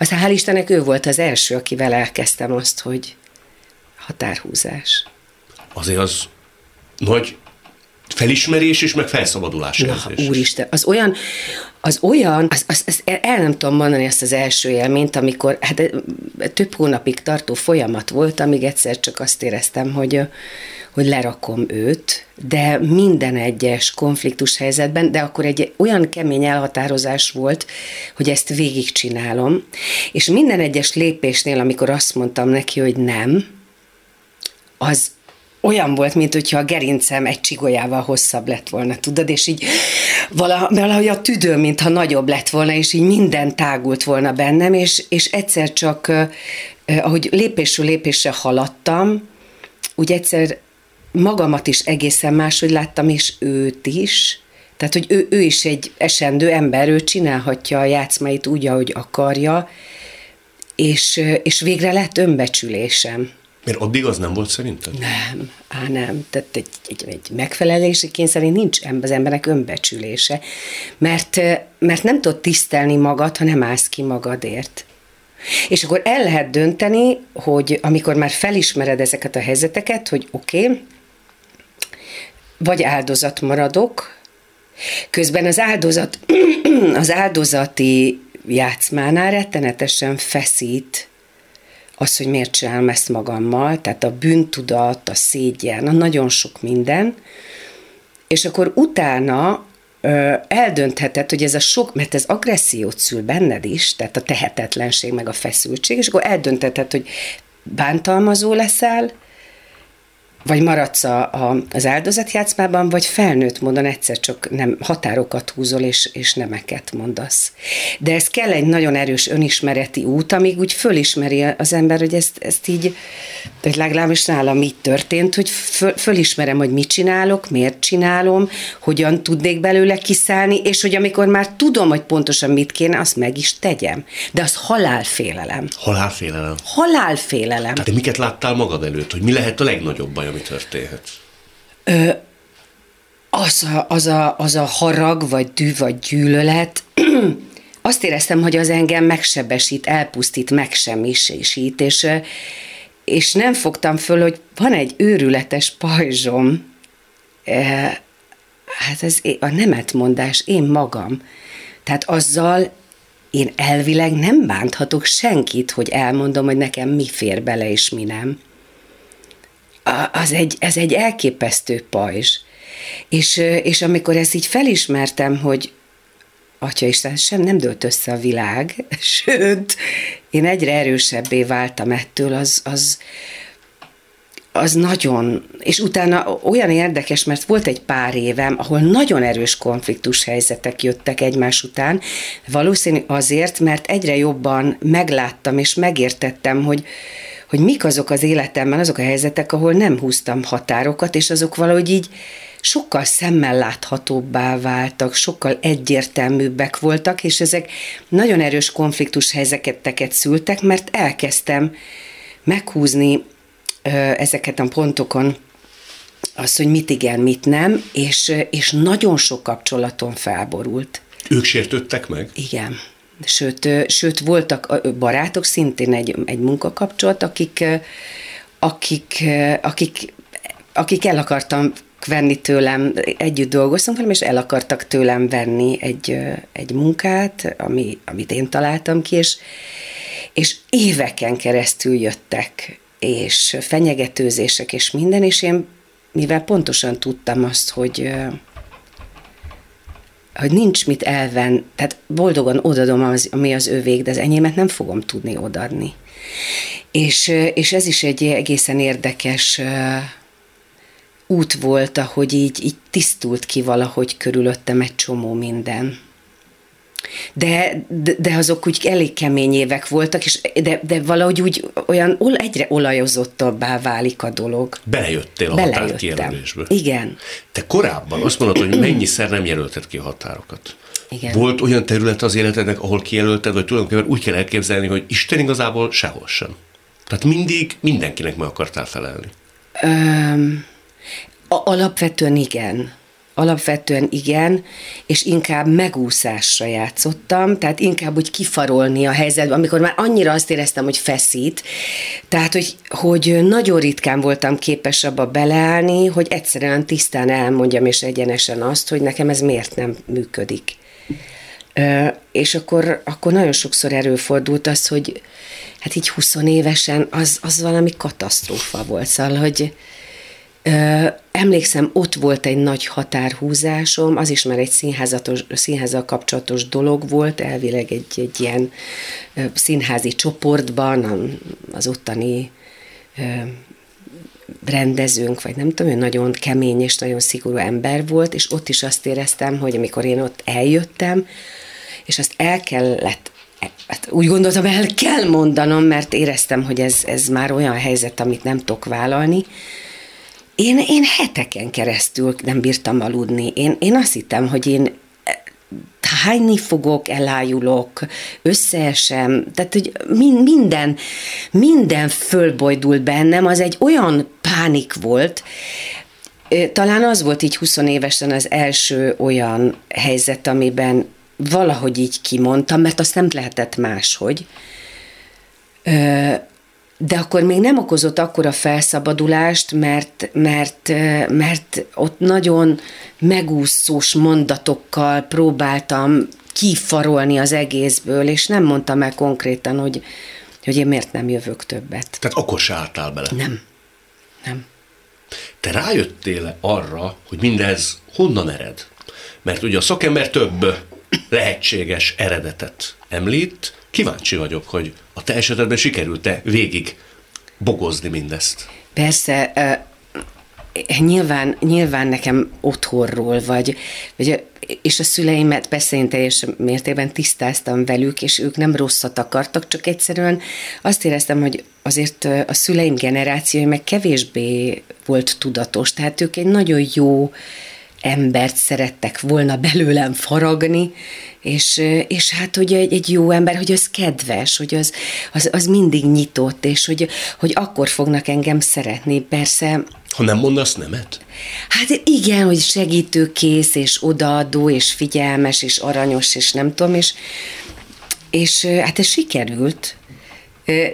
Speaker 3: Aztán hál' Istennek ő volt az első, akivel elkezdtem azt, hogy határhúzás.
Speaker 1: Azért az nagy felismerés és meg felszabadulás
Speaker 3: Na, érzés. Úristen, az olyan, az olyan, az, az, az, el nem tudom mondani ezt az első élményt, amikor hát több hónapig tartó folyamat volt, amíg egyszer csak azt éreztem, hogy hogy lerakom őt, de minden egyes konfliktus helyzetben, de akkor egy olyan kemény elhatározás volt, hogy ezt végigcsinálom, és minden egyes lépésnél, amikor azt mondtam neki, hogy nem, az olyan volt, mint hogyha a gerincem egy csigolyával hosszabb lett volna, tudod, és így valahogy a tüdő, mintha nagyobb lett volna, és így minden tágult volna bennem, és, és egyszer csak, ahogy lépésről lépésre haladtam, úgy egyszer magamat is egészen máshogy láttam, és őt is. Tehát, hogy ő, ő is egy esendő ember, ő csinálhatja a játszmáit úgy, ahogy akarja, és, és végre lett önbecsülésem.
Speaker 1: Mert addig az nem volt szerinted?
Speaker 3: Nem, á nem. Tehát egy, egy, egy megfelelési kényszerén nincs az embernek önbecsülése. Mert, mert nem tudod tisztelni magad, ha nem állsz ki magadért. És akkor el lehet dönteni, hogy amikor már felismered ezeket a helyzeteket, hogy oké, okay, vagy áldozat maradok, közben az áldozat, az áldozati játszmánál rettenetesen feszít az, hogy miért csinálom ezt magammal, tehát a bűntudat, a szégyen, a nagyon sok minden, és akkor utána ö, eldöntheted, hogy ez a sok, mert ez agressziót szül benned is, tehát a tehetetlenség, meg a feszültség, és akkor eldöntheted, hogy bántalmazó leszel, vagy maradsz a, a, az áldozatjátszmában, vagy felnőtt módon egyszer csak nem határokat húzol, és, és nemeket mondasz. De ez kell egy nagyon erős önismereti út, amíg úgy fölismeri az ember, hogy ezt, ezt így, hogy legalábbis nálam így történt, hogy föl, fölismerem, hogy mit csinálok, miért csinálom, hogyan tudnék belőle kiszállni, és hogy amikor már tudom, hogy pontosan mit kéne, azt meg is tegyem. De az halálfélelem.
Speaker 1: Halálfélelem?
Speaker 3: Halálfélelem.
Speaker 1: Tehát miket láttál magad előtt, hogy mi lehet a legnagyobb baj, ami történhet? Ö,
Speaker 3: az, a, az, a, az a harag, vagy dű, vagy gyűlölet, azt éreztem, hogy az engem megsebesít, elpusztít, megsemmisít, és, és nem fogtam föl, hogy van egy őrületes pajzsom, hát ez a nemetmondás, én magam. Tehát azzal én elvileg nem bánthatok senkit, hogy elmondom, hogy nekem mi fér bele és mi nem. Az egy, ez egy elképesztő pajzs. És, és amikor ezt így felismertem, hogy Atya Isten, sem nem dőlt össze a világ, sőt, én egyre erősebbé váltam ettől, az, az, az nagyon, és utána olyan érdekes, mert volt egy pár évem, ahol nagyon erős konfliktus helyzetek jöttek egymás után, valószínű azért, mert egyre jobban megláttam és megértettem, hogy, hogy mik azok az életemben, azok a helyzetek, ahol nem húztam határokat, és azok valahogy így sokkal szemmel láthatóbbá váltak, sokkal egyértelműbbek voltak, és ezek nagyon erős konfliktus helyzeteket szültek, mert elkezdtem meghúzni ezeket a pontokon az, hogy mit igen, mit nem, és, és nagyon sok kapcsolaton felborult.
Speaker 1: Ők sértődtek meg?
Speaker 3: Igen. Sőt, sőt voltak barátok, szintén egy, egy munkakapcsolat, akik, akik, akik, akik el akartam venni tőlem, együtt dolgoztunk velem, és el akartak tőlem venni egy, egy munkát, ami, amit én találtam ki, és, és éveken keresztül jöttek és fenyegetőzések és minden, és én mivel pontosan tudtam azt, hogy hogy nincs mit elven, tehát boldogan odadom, az, ami az övék, de az enyémet nem fogom tudni odadni. És, és ez is egy egészen érdekes út volt, ahogy így, így tisztult ki valahogy körülöttem egy csomó minden. De, de, de azok úgy elég kemény évek voltak, és de, de valahogy úgy olyan egyre olajozottabbá válik a dolog.
Speaker 1: Belejöttél a határkijelölésbe.
Speaker 3: Igen.
Speaker 1: Te korábban azt mondod, hogy mennyiszer nem jelölted ki a határokat. Igen. Volt olyan terület az életednek, ahol kijelölted, vagy tulajdonképpen úgy kell elképzelni, hogy Isten igazából sehol sem. Tehát mindig mindenkinek meg akartál felelni.
Speaker 3: Um, alapvetően igen alapvetően igen, és inkább megúszásra játszottam, tehát inkább úgy kifarolni a helyzetbe, amikor már annyira azt éreztem, hogy feszít, tehát hogy, hogy nagyon ritkán voltam képes abba beleállni, hogy egyszerűen tisztán elmondjam és egyenesen azt, hogy nekem ez miért nem működik. És akkor, akkor nagyon sokszor előfordult az, hogy hát így 20 évesen az, az valami katasztrófa volt, szóval, hogy, Emlékszem, ott volt egy nagy határhúzásom, az is már egy színházatos, színházal kapcsolatos dolog volt, elvileg egy, egy ilyen színházi csoportban, az ottani rendezőnk, vagy nem tudom, nagyon kemény és nagyon szigorú ember volt, és ott is azt éreztem, hogy amikor én ott eljöttem, és azt el kellett hát úgy gondoltam, el kell mondanom, mert éreztem, hogy ez, ez már olyan helyzet, amit nem tudok vállalni, én, én heteken keresztül nem bírtam aludni. Én, én azt hittem, hogy én eh, hányni fogok, elájulok, összeesem, tehát hogy minden, minden fölbojdult bennem, az egy olyan pánik volt, talán az volt így 20 évesen az első olyan helyzet, amiben valahogy így kimondtam, mert azt nem lehetett máshogy de akkor még nem okozott akkora felszabadulást, mert, mert, mert ott nagyon megúszós mondatokkal próbáltam kifarolni az egészből, és nem mondtam el konkrétan, hogy, hogy én miért nem jövök többet.
Speaker 1: Tehát akkor se álltál bele?
Speaker 3: Nem. Nem.
Speaker 1: Te rájöttél arra, hogy mindez honnan ered? Mert ugye a szakember több lehetséges eredetet említ, Kíváncsi vagyok, hogy a te esetedben sikerült-e végig bogozni mindezt?
Speaker 3: Persze, nyilván, nyilván nekem otthonról, vagy, vagy és a szüleimet persze én teljes mértékben tisztáztam velük, és ők nem rosszat akartak, csak egyszerűen azt éreztem, hogy azért a szüleim generációi meg kevésbé volt tudatos, tehát ők egy nagyon jó embert szerettek volna belőlem faragni, és, és hát, hogy egy, egy jó ember, hogy az kedves, hogy az, az, az mindig nyitott, és hogy, hogy akkor fognak engem szeretni, persze.
Speaker 1: Ha nem mondasz nemet?
Speaker 3: Hát igen, hogy segítőkész, és odaadó, és figyelmes, és aranyos, és nem tudom, és és hát ez sikerült,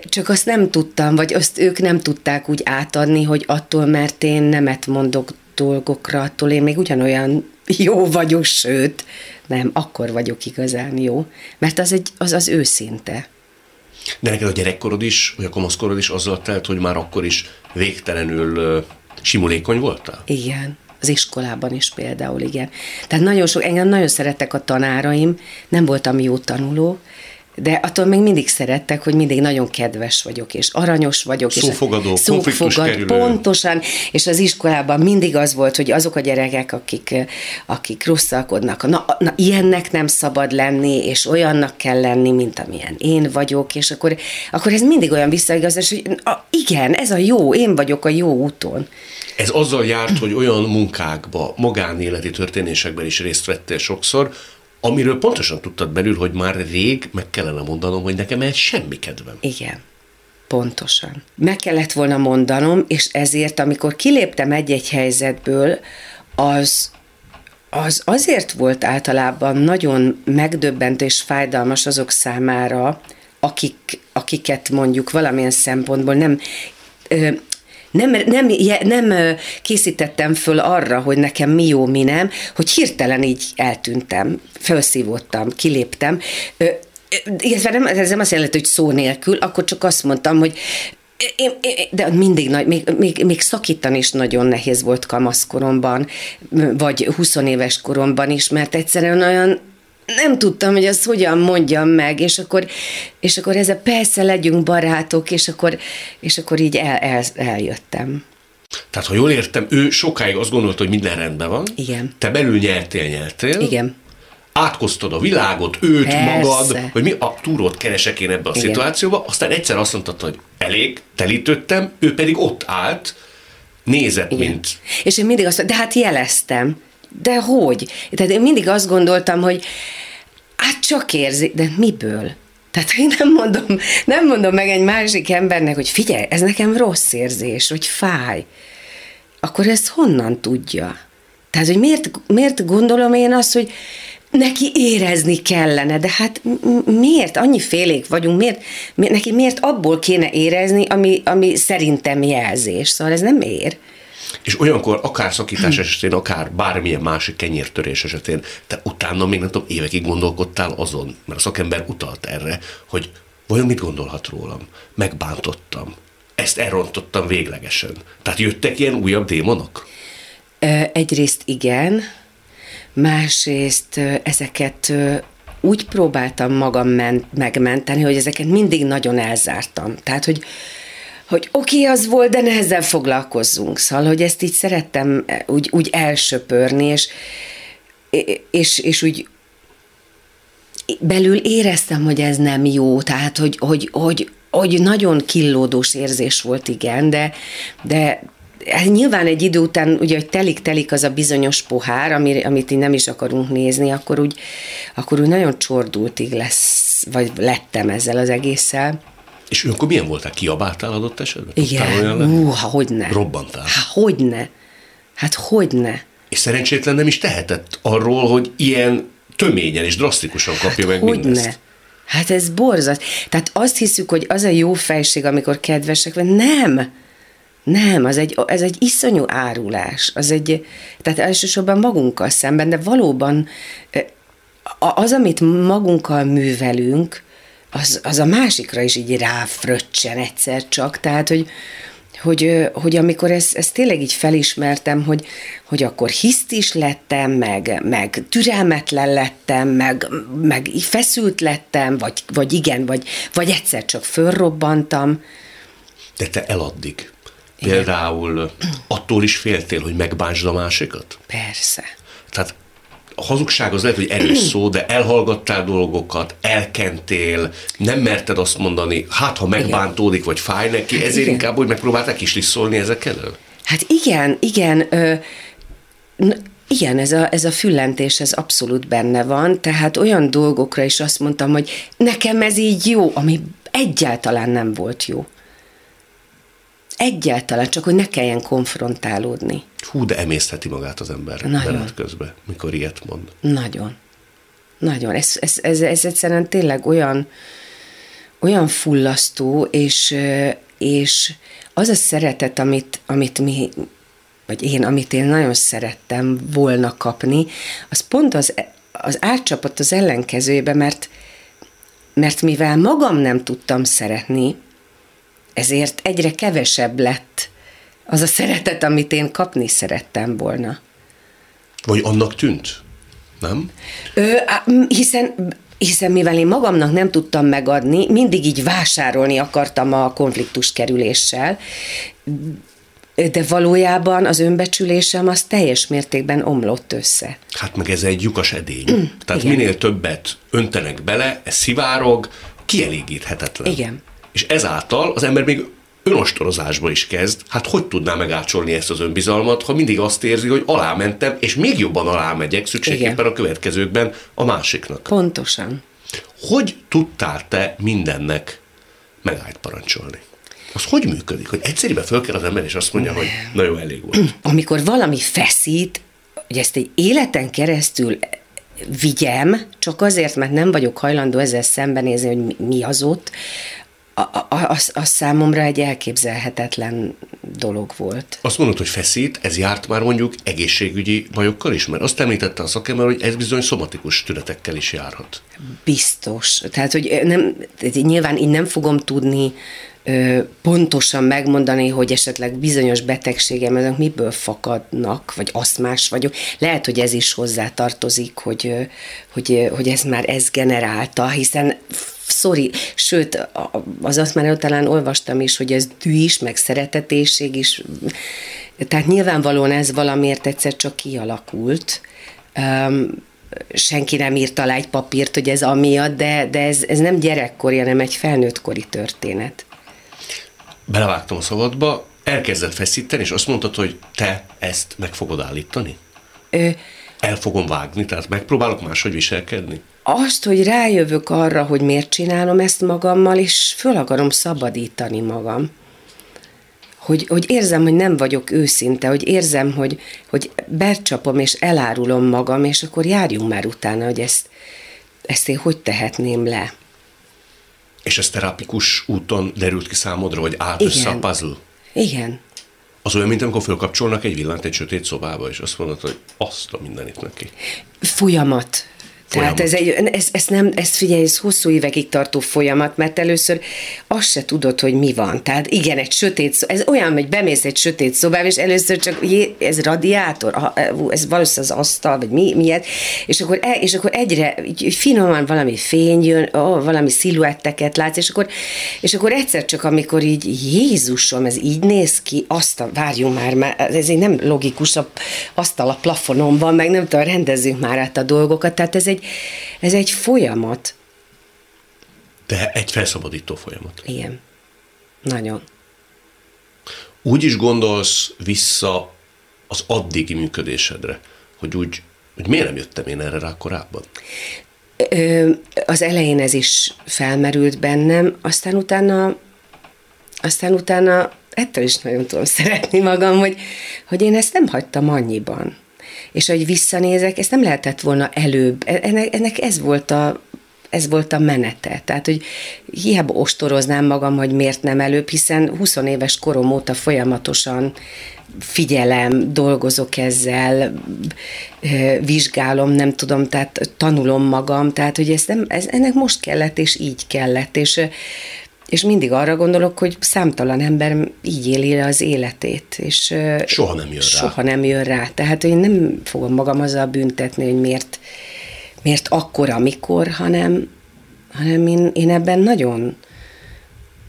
Speaker 3: csak azt nem tudtam, vagy azt ők nem tudták úgy átadni, hogy attól, mert én nemet mondok dolgokra, attól én még ugyanolyan jó vagyok, sőt, nem, akkor vagyok igazán jó, mert az, egy, az az őszinte.
Speaker 1: De neked a gyerekkorod is, vagy a kamaszkorod is azzal telt, hogy már akkor is végtelenül simulékony voltál?
Speaker 3: Igen. Az iskolában is például, igen. Tehát nagyon sok, engem nagyon szerettek a tanáraim, nem voltam jó tanuló, de attól még mindig szerettek, hogy mindig nagyon kedves vagyok, és aranyos vagyok.
Speaker 1: Szófogadó,
Speaker 3: és szófogad, pontosan, és az iskolában mindig az volt, hogy azok a gyerekek, akik, akik rosszalkodnak, na, na ilyennek nem szabad lenni, és olyannak kell lenni, mint amilyen én vagyok, és akkor, akkor ez mindig olyan visszaigazás, hogy a, igen, ez a jó, én vagyok a jó úton.
Speaker 1: Ez azzal járt, hogy olyan munkákba, magánéleti történésekben is részt vettél sokszor, amiről pontosan tudtad belül, hogy már rég meg kellene mondanom, hogy nekem ez semmi kedvem.
Speaker 3: Igen. Pontosan. Meg kellett volna mondanom, és ezért, amikor kiléptem egy-egy helyzetből, az, az azért volt általában nagyon megdöbbentő és fájdalmas azok számára, akik, akiket mondjuk valamilyen szempontból nem nem, nem, nem készítettem föl arra, hogy nekem mi jó, mi nem, hogy hirtelen így eltűntem, felszívottam, kiléptem. Illetve nem, ez nem azt jelenti, hogy szó nélkül, akkor csak azt mondtam, hogy én, én, de mindig nagy, még, még, még szakítani is nagyon nehéz volt kamaszkoromban, vagy 20 éves koromban is, mert egyszerűen olyan nem tudtam, hogy azt hogyan mondjam meg, és akkor, és akkor ez a persze legyünk barátok, és akkor, és akkor így el, el, eljöttem.
Speaker 1: Tehát, ha jól értem, ő sokáig azt gondolta, hogy minden rendben van.
Speaker 3: Igen.
Speaker 1: Te belül nyertél, nyertél.
Speaker 3: Igen.
Speaker 1: Átkoztad a világot, őt, Persze. magad, hogy mi a túrót keresek én ebbe a Igen. szituációba, aztán egyszer azt mondtad, hogy elég, telítődtem, ő pedig ott állt, nézett, Igen. mint...
Speaker 3: És én mindig azt de hát jeleztem. De hogy? Tehát én mindig azt gondoltam, hogy hát csak érzi, de miből? Tehát én nem mondom, nem mondom meg egy másik embernek, hogy figyelj, ez nekem rossz érzés, vagy fáj. Akkor ezt honnan tudja? Tehát, hogy miért, miért gondolom én azt, hogy neki érezni kellene, de hát miért? Annyi félék vagyunk, miért, miért neki miért abból kéne érezni, ami, ami szerintem jelzés? Szóval ez nem ér.
Speaker 1: És olyankor, akár szakítás esetén, akár bármilyen másik kenyértörés esetén, te utána még nem tudom, évekig gondolkodtál azon, mert a szakember utalt erre, hogy vajon mit gondolhat rólam? Megbántottam. Ezt elrontottam véglegesen. Tehát jöttek ilyen újabb démonok?
Speaker 3: Egyrészt igen, másrészt ezeket úgy próbáltam magam megmenteni, hogy ezeket mindig nagyon elzártam. Tehát, hogy hogy oké, okay, az volt, de nehezebb foglalkozzunk. Szóval, hogy ezt így szerettem eh, úgy, úgy elsöpörni, és, és, és úgy belül éreztem, hogy ez nem jó, tehát, hogy, hogy, hogy, hogy nagyon killódós érzés volt, igen, de, de hát nyilván egy idő után, ugye, hogy telik-telik az a bizonyos pohár, amit így nem is akarunk nézni, akkor úgy, akkor úgy nagyon csordultig lesz, vagy lettem ezzel az egésszel.
Speaker 1: És akkor milyen voltál? Kiabáltál adott esetben?
Speaker 3: Igen, ú, ha hogyne.
Speaker 1: Robbantál?
Speaker 3: Hát hogyne. Hát hogyne.
Speaker 1: És szerencsétlen nem is tehetett arról, hogy ilyen töményen és drasztikusan kapja hát meg hogyne. mindezt.
Speaker 3: Hát ez borzat. Tehát azt hiszük, hogy az a jó fejség, amikor kedvesek vagy. Nem. Nem, az egy, ez egy iszonyú árulás. Az egy, tehát elsősorban magunkkal szemben, de valóban az, amit magunkkal művelünk, az, az a másikra is így ráfröccsen egyszer csak, tehát, hogy, hogy, hogy amikor ezt, ezt tényleg így felismertem, hogy, hogy akkor hiszt is lettem, meg, meg türelmetlen lettem, meg, meg feszült lettem, vagy, vagy igen, vagy, vagy egyszer csak fölrobbantam.
Speaker 1: De te eladdig. Például attól is féltél, hogy megbántsd a másikat?
Speaker 3: Persze.
Speaker 1: Tehát a hazugság az lehet, hogy erős szó, de elhallgattál dolgokat, elkentél, nem merted azt mondani, hát ha megbántódik, vagy fáj neki, ezért igen. inkább, hogy megpróbálták is liszolni ezek elől?
Speaker 3: Hát igen, igen, ö, igen, ez a, ez a füllentés, ez abszolút benne van, tehát olyan dolgokra is azt mondtam, hogy nekem ez így jó, ami egyáltalán nem volt jó. Egyáltalán, csak hogy ne kelljen konfrontálódni.
Speaker 1: Hú, de emésztheti magát az ember Nagyon. menet közben, mikor ilyet mond.
Speaker 3: Nagyon. nagyon. Ez, ez, ez, ez egyszerűen tényleg olyan, olyan fullasztó, és, és az a szeretet, amit, amit mi, vagy én, amit én nagyon szerettem volna kapni, az pont az, az átcsapott az ellenkezőjébe, mert, mert mivel magam nem tudtam szeretni, ezért egyre kevesebb lett az a szeretet, amit én kapni szerettem volna.
Speaker 1: Vagy annak tűnt? Nem?
Speaker 3: Ö, hiszen hiszen mivel én magamnak nem tudtam megadni, mindig így vásárolni akartam a konfliktus kerüléssel, de valójában az önbecsülésem az teljes mértékben omlott össze.
Speaker 1: Hát meg ez egy lyukas edény. Mm, Tehát igen. minél többet öntenek bele, ez szivárog, kielégíthetetlen.
Speaker 3: Igen.
Speaker 1: És ezáltal az ember még önostorozásba is kezd, hát hogy tudná megácsolni ezt az önbizalmat, ha mindig azt érzi, hogy alámentem, és még jobban alámegyek szükségképpen a következőkben a másiknak.
Speaker 3: Pontosan.
Speaker 1: Hogy tudtál te mindennek megállt parancsolni? Az hogy működik? Hogy egyszerűen föl kell az ember, és azt mondja, hogy na jó, elég volt.
Speaker 3: Amikor valami feszít, hogy ezt egy életen keresztül vigyem, csak azért, mert nem vagyok hajlandó ezzel szembenézni, hogy mi az ott, az, az számomra egy elképzelhetetlen dolog volt.
Speaker 1: Azt mondod, hogy feszít, ez járt már mondjuk egészségügyi bajokkal is? Mert azt említette a szakember, hogy ez bizony szomatikus tünetekkel is járhat.
Speaker 3: Biztos. Tehát, hogy nem, nyilván én nem fogom tudni pontosan megmondani, hogy esetleg bizonyos betegségem ezek miből fakadnak, vagy más vagyok. Lehet, hogy ez is hozzá tartozik, hogy, hogy, hogy ez már ez generálta, hiszen szori, sőt, az azt már talán olvastam is, hogy ez dű is, meg szeretetéség is, tehát nyilvánvalóan ez valamiért egyszer csak kialakult, um, senki nem írt alá egy papírt, hogy ez amiatt, de, de ez, ez nem gyerekkori, hanem egy felnőttkori történet.
Speaker 1: Belevágtam a szabadba, elkezdett feszíteni, és azt mondtad, hogy te ezt meg fogod állítani? Ö, El fogom vágni, tehát megpróbálok máshogy viselkedni?
Speaker 3: azt, hogy rájövök arra, hogy miért csinálom ezt magammal, és föl akarom szabadítani magam. Hogy, hogy érzem, hogy nem vagyok őszinte, hogy érzem, hogy, hogy bercsapom és elárulom magam, és akkor járjunk már utána, hogy ezt, ezt én hogy tehetném le.
Speaker 1: És ez terapikus úton derült ki számodra, hogy állt Igen. össze a puzzle?
Speaker 3: Igen.
Speaker 1: Az olyan, mint amikor fölkapcsolnak egy villant egy sötét szobába, és azt mondod, hogy azt a mindenit neki.
Speaker 3: Folyamat. Tehát ez, egy, ez, ez nem, ez figyelj, ez hosszú évekig tartó folyamat, mert először azt se tudod, hogy mi van. Tehát igen, egy sötét, ez olyan, hogy bemész egy sötét szobába, és először csak, jé, ez radiátor, ez valószínűleg az asztal, vagy mi, miért, és akkor, e, és akkor egyre így, finoman valami fény jön, ó, valami sziluetteket látsz, és akkor, és akkor egyszer csak, amikor így Jézusom, ez így néz ki, azt a, várjunk már, már ez egy nem logikus, azt a plafonon van, meg nem tudom, rendezzünk már át a dolgokat, tehát ez egy, ez egy folyamat.
Speaker 1: De egy felszabadító folyamat.
Speaker 3: Igen. Nagyon.
Speaker 1: Úgy is gondolsz vissza az addigi működésedre, hogy úgy, hogy miért nem jöttem én erre rá korábban?
Speaker 3: Ö, az elején ez is felmerült bennem, aztán utána aztán utána ettől is nagyon tudom szeretni magam, hogy, hogy én ezt nem hagytam annyiban és hogy visszanézek, ezt nem lehetett volna előbb. E, ennek, ennek ez volt a, ez volt a menete. Tehát, hogy hiába ostoroznám magam, hogy miért nem előbb, hiszen 20 éves korom óta folyamatosan figyelem, dolgozok ezzel, vizsgálom, nem tudom, tehát tanulom magam, tehát, hogy ez nem, ez, ennek most kellett, és így kellett, és és mindig arra gondolok, hogy számtalan ember így éli le az életét. És
Speaker 1: soha nem jön
Speaker 3: soha rá. Soha nem jön rá. Tehát én nem fogom magam azzal büntetni, hogy miért, miért akkor, amikor, hanem, hanem én, én ebben nagyon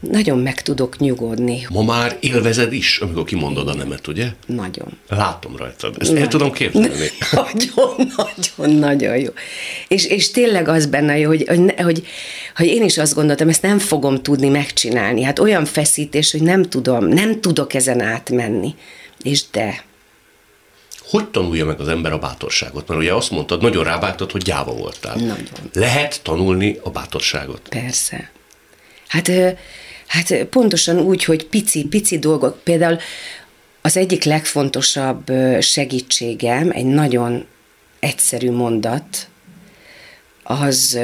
Speaker 3: nagyon meg tudok nyugodni.
Speaker 1: Ma már élvezed is, amikor kimondod a nemet, ugye?
Speaker 3: Nagyon.
Speaker 1: Látom rajtad. Ezt nagyon. el tudom képzelni.
Speaker 3: Nagyon, nagyon, nagyon jó. És, és tényleg az benne jó, hogy, hogy, hogy, hogy én is azt gondoltam, ezt nem fogom tudni megcsinálni. Hát olyan feszítés, hogy nem tudom, nem tudok ezen átmenni. És de,
Speaker 1: hogy tanulja meg az ember a bátorságot? Mert ugye azt mondtad, nagyon rábágtad, hogy gyáva voltál.
Speaker 3: Nagyon.
Speaker 1: Lehet tanulni a bátorságot?
Speaker 3: Persze. Hát Hát pontosan úgy, hogy pici-pici dolgok. Például az egyik legfontosabb segítségem egy nagyon egyszerű mondat, az,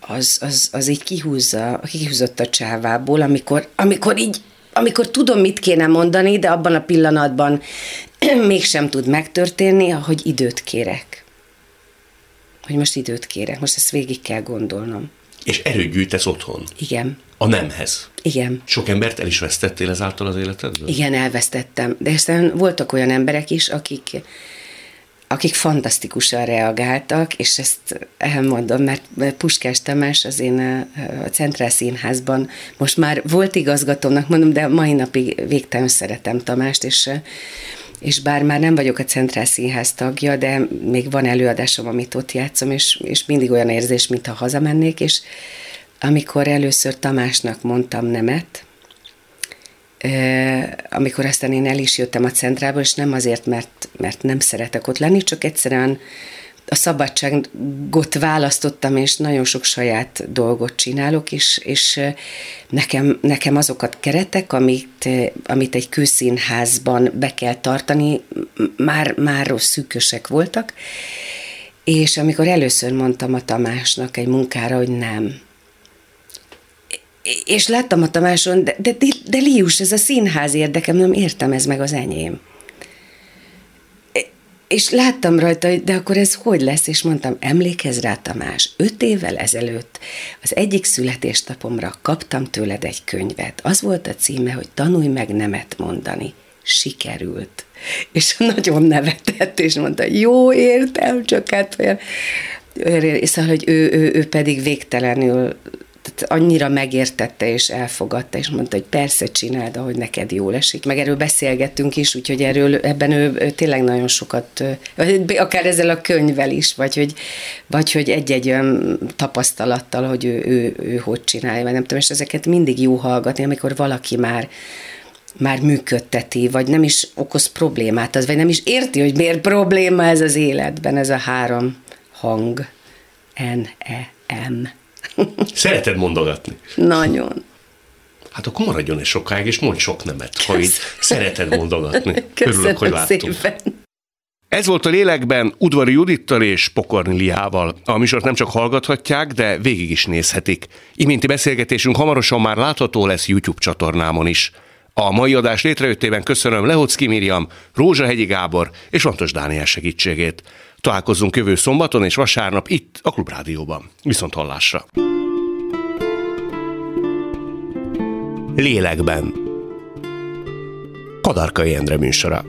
Speaker 3: az, az, az így kihúzza, kihúzott a csávából, amikor, amikor így amikor tudom, mit kéne mondani, de abban a pillanatban mégsem tud megtörténni, ahogy időt kérek. Hogy most időt kérek, most ezt végig kell gondolnom.
Speaker 1: És erőt gyűjtesz otthon?
Speaker 3: Igen.
Speaker 1: A nemhez?
Speaker 3: Igen.
Speaker 1: Sok embert el is vesztettél ezáltal az életedből?
Speaker 3: Igen, elvesztettem. De aztán voltak olyan emberek is, akik akik fantasztikusan reagáltak, és ezt elmondom, mert Puskás Tamás az én a Centrál Színházban most már volt igazgatónak, mondom, de mai napig végtelen szeretem Tamást, és és bár már nem vagyok a Centrál Színház tagja, de még van előadásom, amit ott játszom, és, és mindig olyan érzés, mintha hazamennék, és amikor először Tamásnak mondtam nemet, amikor aztán én el is jöttem a centrába, és nem azért, mert, mert nem szeretek ott lenni, csak egyszerűen a szabadságot választottam, és nagyon sok saját dolgot csinálok, és, és nekem, nekem azokat keretek, amit, amit egy kőszínházban be kell tartani, már, már szűkösek voltak, és amikor először mondtam a Tamásnak egy munkára, hogy nem, és láttam a Tamáson, de, de, de Lius, ez a színház érdekem, nem értem, ez meg az enyém. És láttam rajta, hogy de akkor ez hogy lesz, és mondtam, emlékezz rá Tamás, öt évvel ezelőtt az egyik születésnapomra kaptam tőled egy könyvet. Az volt a címe, hogy tanulj meg nemet mondani. Sikerült. És nagyon nevetett, és mondta, jó, értem, csak hát olyan... Szóval, hogy ő, ő, ő pedig végtelenül tehát annyira megértette és elfogadta, és mondta, hogy persze csináld, ahogy neked jól esik. Meg erről beszélgettünk is, úgyhogy erről ebben ő, ő tényleg nagyon sokat, akár ezzel a könyvvel is, vagy hogy, vagy hogy egy-egy olyan tapasztalattal, hogy ő, ő, ő hogy csinálja, vagy nem tudom, és ezeket mindig jó hallgatni, amikor valaki már már működteti, vagy nem is okoz problémát, az, vagy nem is érti, hogy miért probléma ez az életben, ez a három hang. N-E-M.
Speaker 1: Szereted mondogatni?
Speaker 3: Nagyon.
Speaker 1: Hát akkor maradjon egy sokáig, és mondj sok nemet, ha így szereted mondogatni.
Speaker 3: Köszönöm Örülök, hogy láttuk. Szépen.
Speaker 1: Ez volt a lélekben Udvari Judittal és Pokorni Liával. A műsort nem csak hallgathatják, de végig is nézhetik. Iminti beszélgetésünk hamarosan már látható lesz YouTube csatornámon is. A mai adás létrejöttében köszönöm Lehocki Miriam, Hegyi Gábor és Lantos Dániel segítségét. Találkozzunk jövő szombaton és vasárnap itt a Klubrádióban. Viszont hallásra! Lélekben Kadarkai Endre műsora.